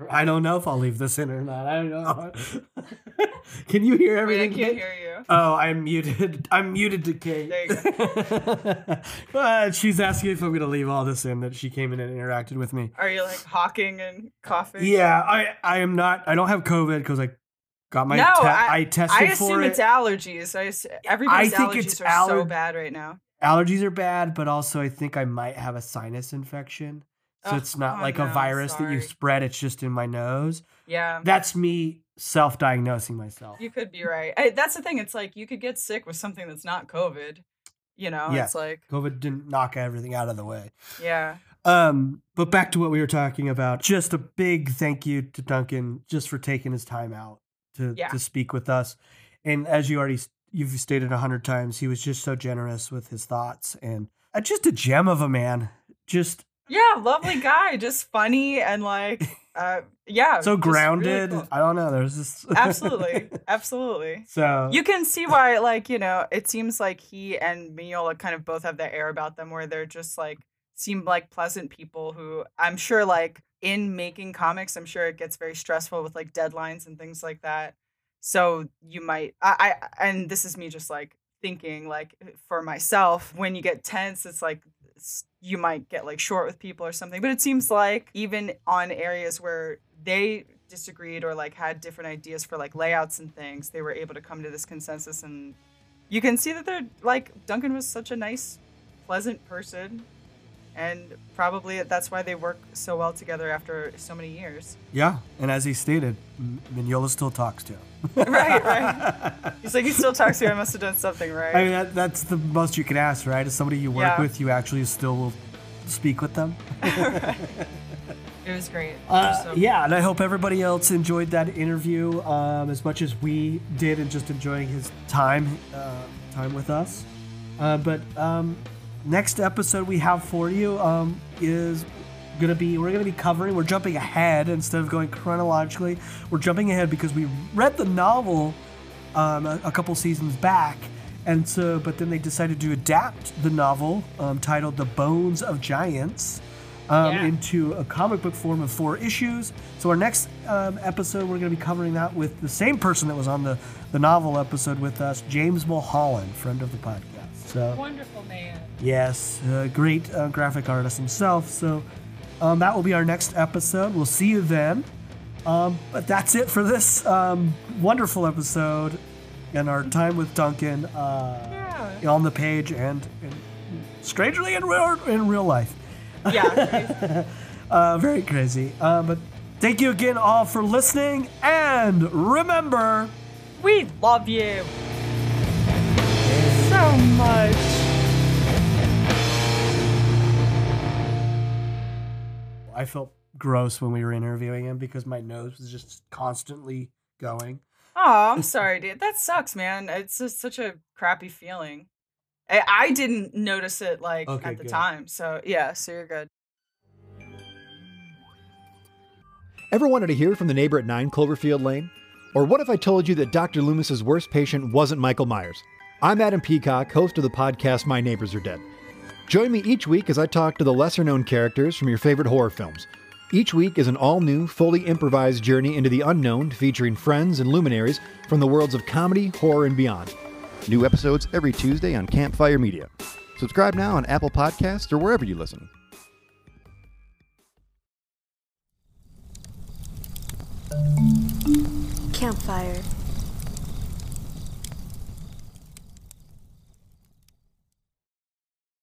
in? I don't know if I'll leave this in or not. I don't know. Can you hear everything? Wait, I can't hear you. Oh, I'm muted. I'm muted to Kate. There you go. uh, she's asking if I'm going to leave all this in that she came in and interacted with me. Are you like hawking and coughing? Yeah, I I am not. I don't have COVID because I Got my no, te- I, I tested I assume for it's allergies. I everybody's I think allergies it's are aller- so bad right now. Allergies are bad, but also I think I might have a sinus infection. So Oh, it's not oh like no, a virus that you spread, it's just in my nose. Yeah, That's me self-diagnosing myself. you could be right. I, that's the thing. It's like you could get sick with something that's not COVID. You know, Yeah. it's like COVID didn't knock everything out of the way. yeah, Um, but back to what we were talking about. Just a big thank you to Duncan just for taking his time out to Yeah. to speak with us. And as you already you've stated a hundred times, he was just so generous with his thoughts and uh, just a gem of a man. Just yeah, lovely guy, just funny and like, uh, yeah, so just really grounded. cool. I don't know. There's this Absolutely, absolutely. so You can see why, like, you know, it seems like he and Mignola kind of both have that air about them where they're just like seem like pleasant people who I'm sure like in making comics, I'm sure it gets very stressful with like deadlines and things like that. So you might I, I and this is me just like thinking like eh, for myself, when you get tense, it's like you might get like short with people or something. But it seems like even on areas where they disagreed or like had different ideas for like layouts and things, they were able to come to this consensus and you can see that they're like Duncan was such a nice, pleasant person. And probably that's why they work so well together after so many years. yeah. And as he stated, Mignola still talks to him. right, right. He's like, he still talks to you. I must have done something right. I mean, that, that's the most you can ask, right? Is somebody you work Yeah. with, you actually still will speak with them. It was great. Uh, So- yeah, and I hope everybody else enjoyed that interview um, as much as we did, and just enjoying his time uh, time with us. Uh, but um, next episode we have for you um, is gonna be we're gonna be covering. We're jumping ahead instead of going chronologically. We're jumping ahead because we read the novel um, a, a couple seasons back. And so, but then they decided to adapt the novel um, titled "The Bones of Giants" um, Yeah. into a comic book form of four issues. So our next um, episode, we're going to be covering that with the same person that was on the the novel episode with us, James Mulholland, friend of the podcast. So Wonderful man. Yes, a great uh, graphic artist himself. So um, that will be our next episode. We'll see you then. Um, but that's it for this um, wonderful episode and our time with Duncan uh, on the page and, and strangely in real in real life. Yeah. Uh, very crazy. Uh, but thank you again all for listening, and remember. we love you so much. I felt gross when we were interviewing him because my nose was just constantly going. Oh, I'm sorry, dude. That sucks, man. It's just such a crappy feeling. I, I didn't notice it like Okay, at the good. time. So yeah, so you're good. Ever wanted to hear from the neighbor at 9 Cloverfield Lane? Or what if I told you that Dr. Loomis's worst patient wasn't Michael Myers? I'm Adam Peacock, host of the podcast My Neighbors Are Dead. Join me each week as I talk to the lesser known characters from your favorite horror films. Each week is an all new, fully improvised journey into the unknown featuring friends and luminaries from the worlds of comedy, horror, and beyond. New episodes every Tuesday on Campfire Media. Subscribe now on Apple Podcasts or wherever you listen. Campfire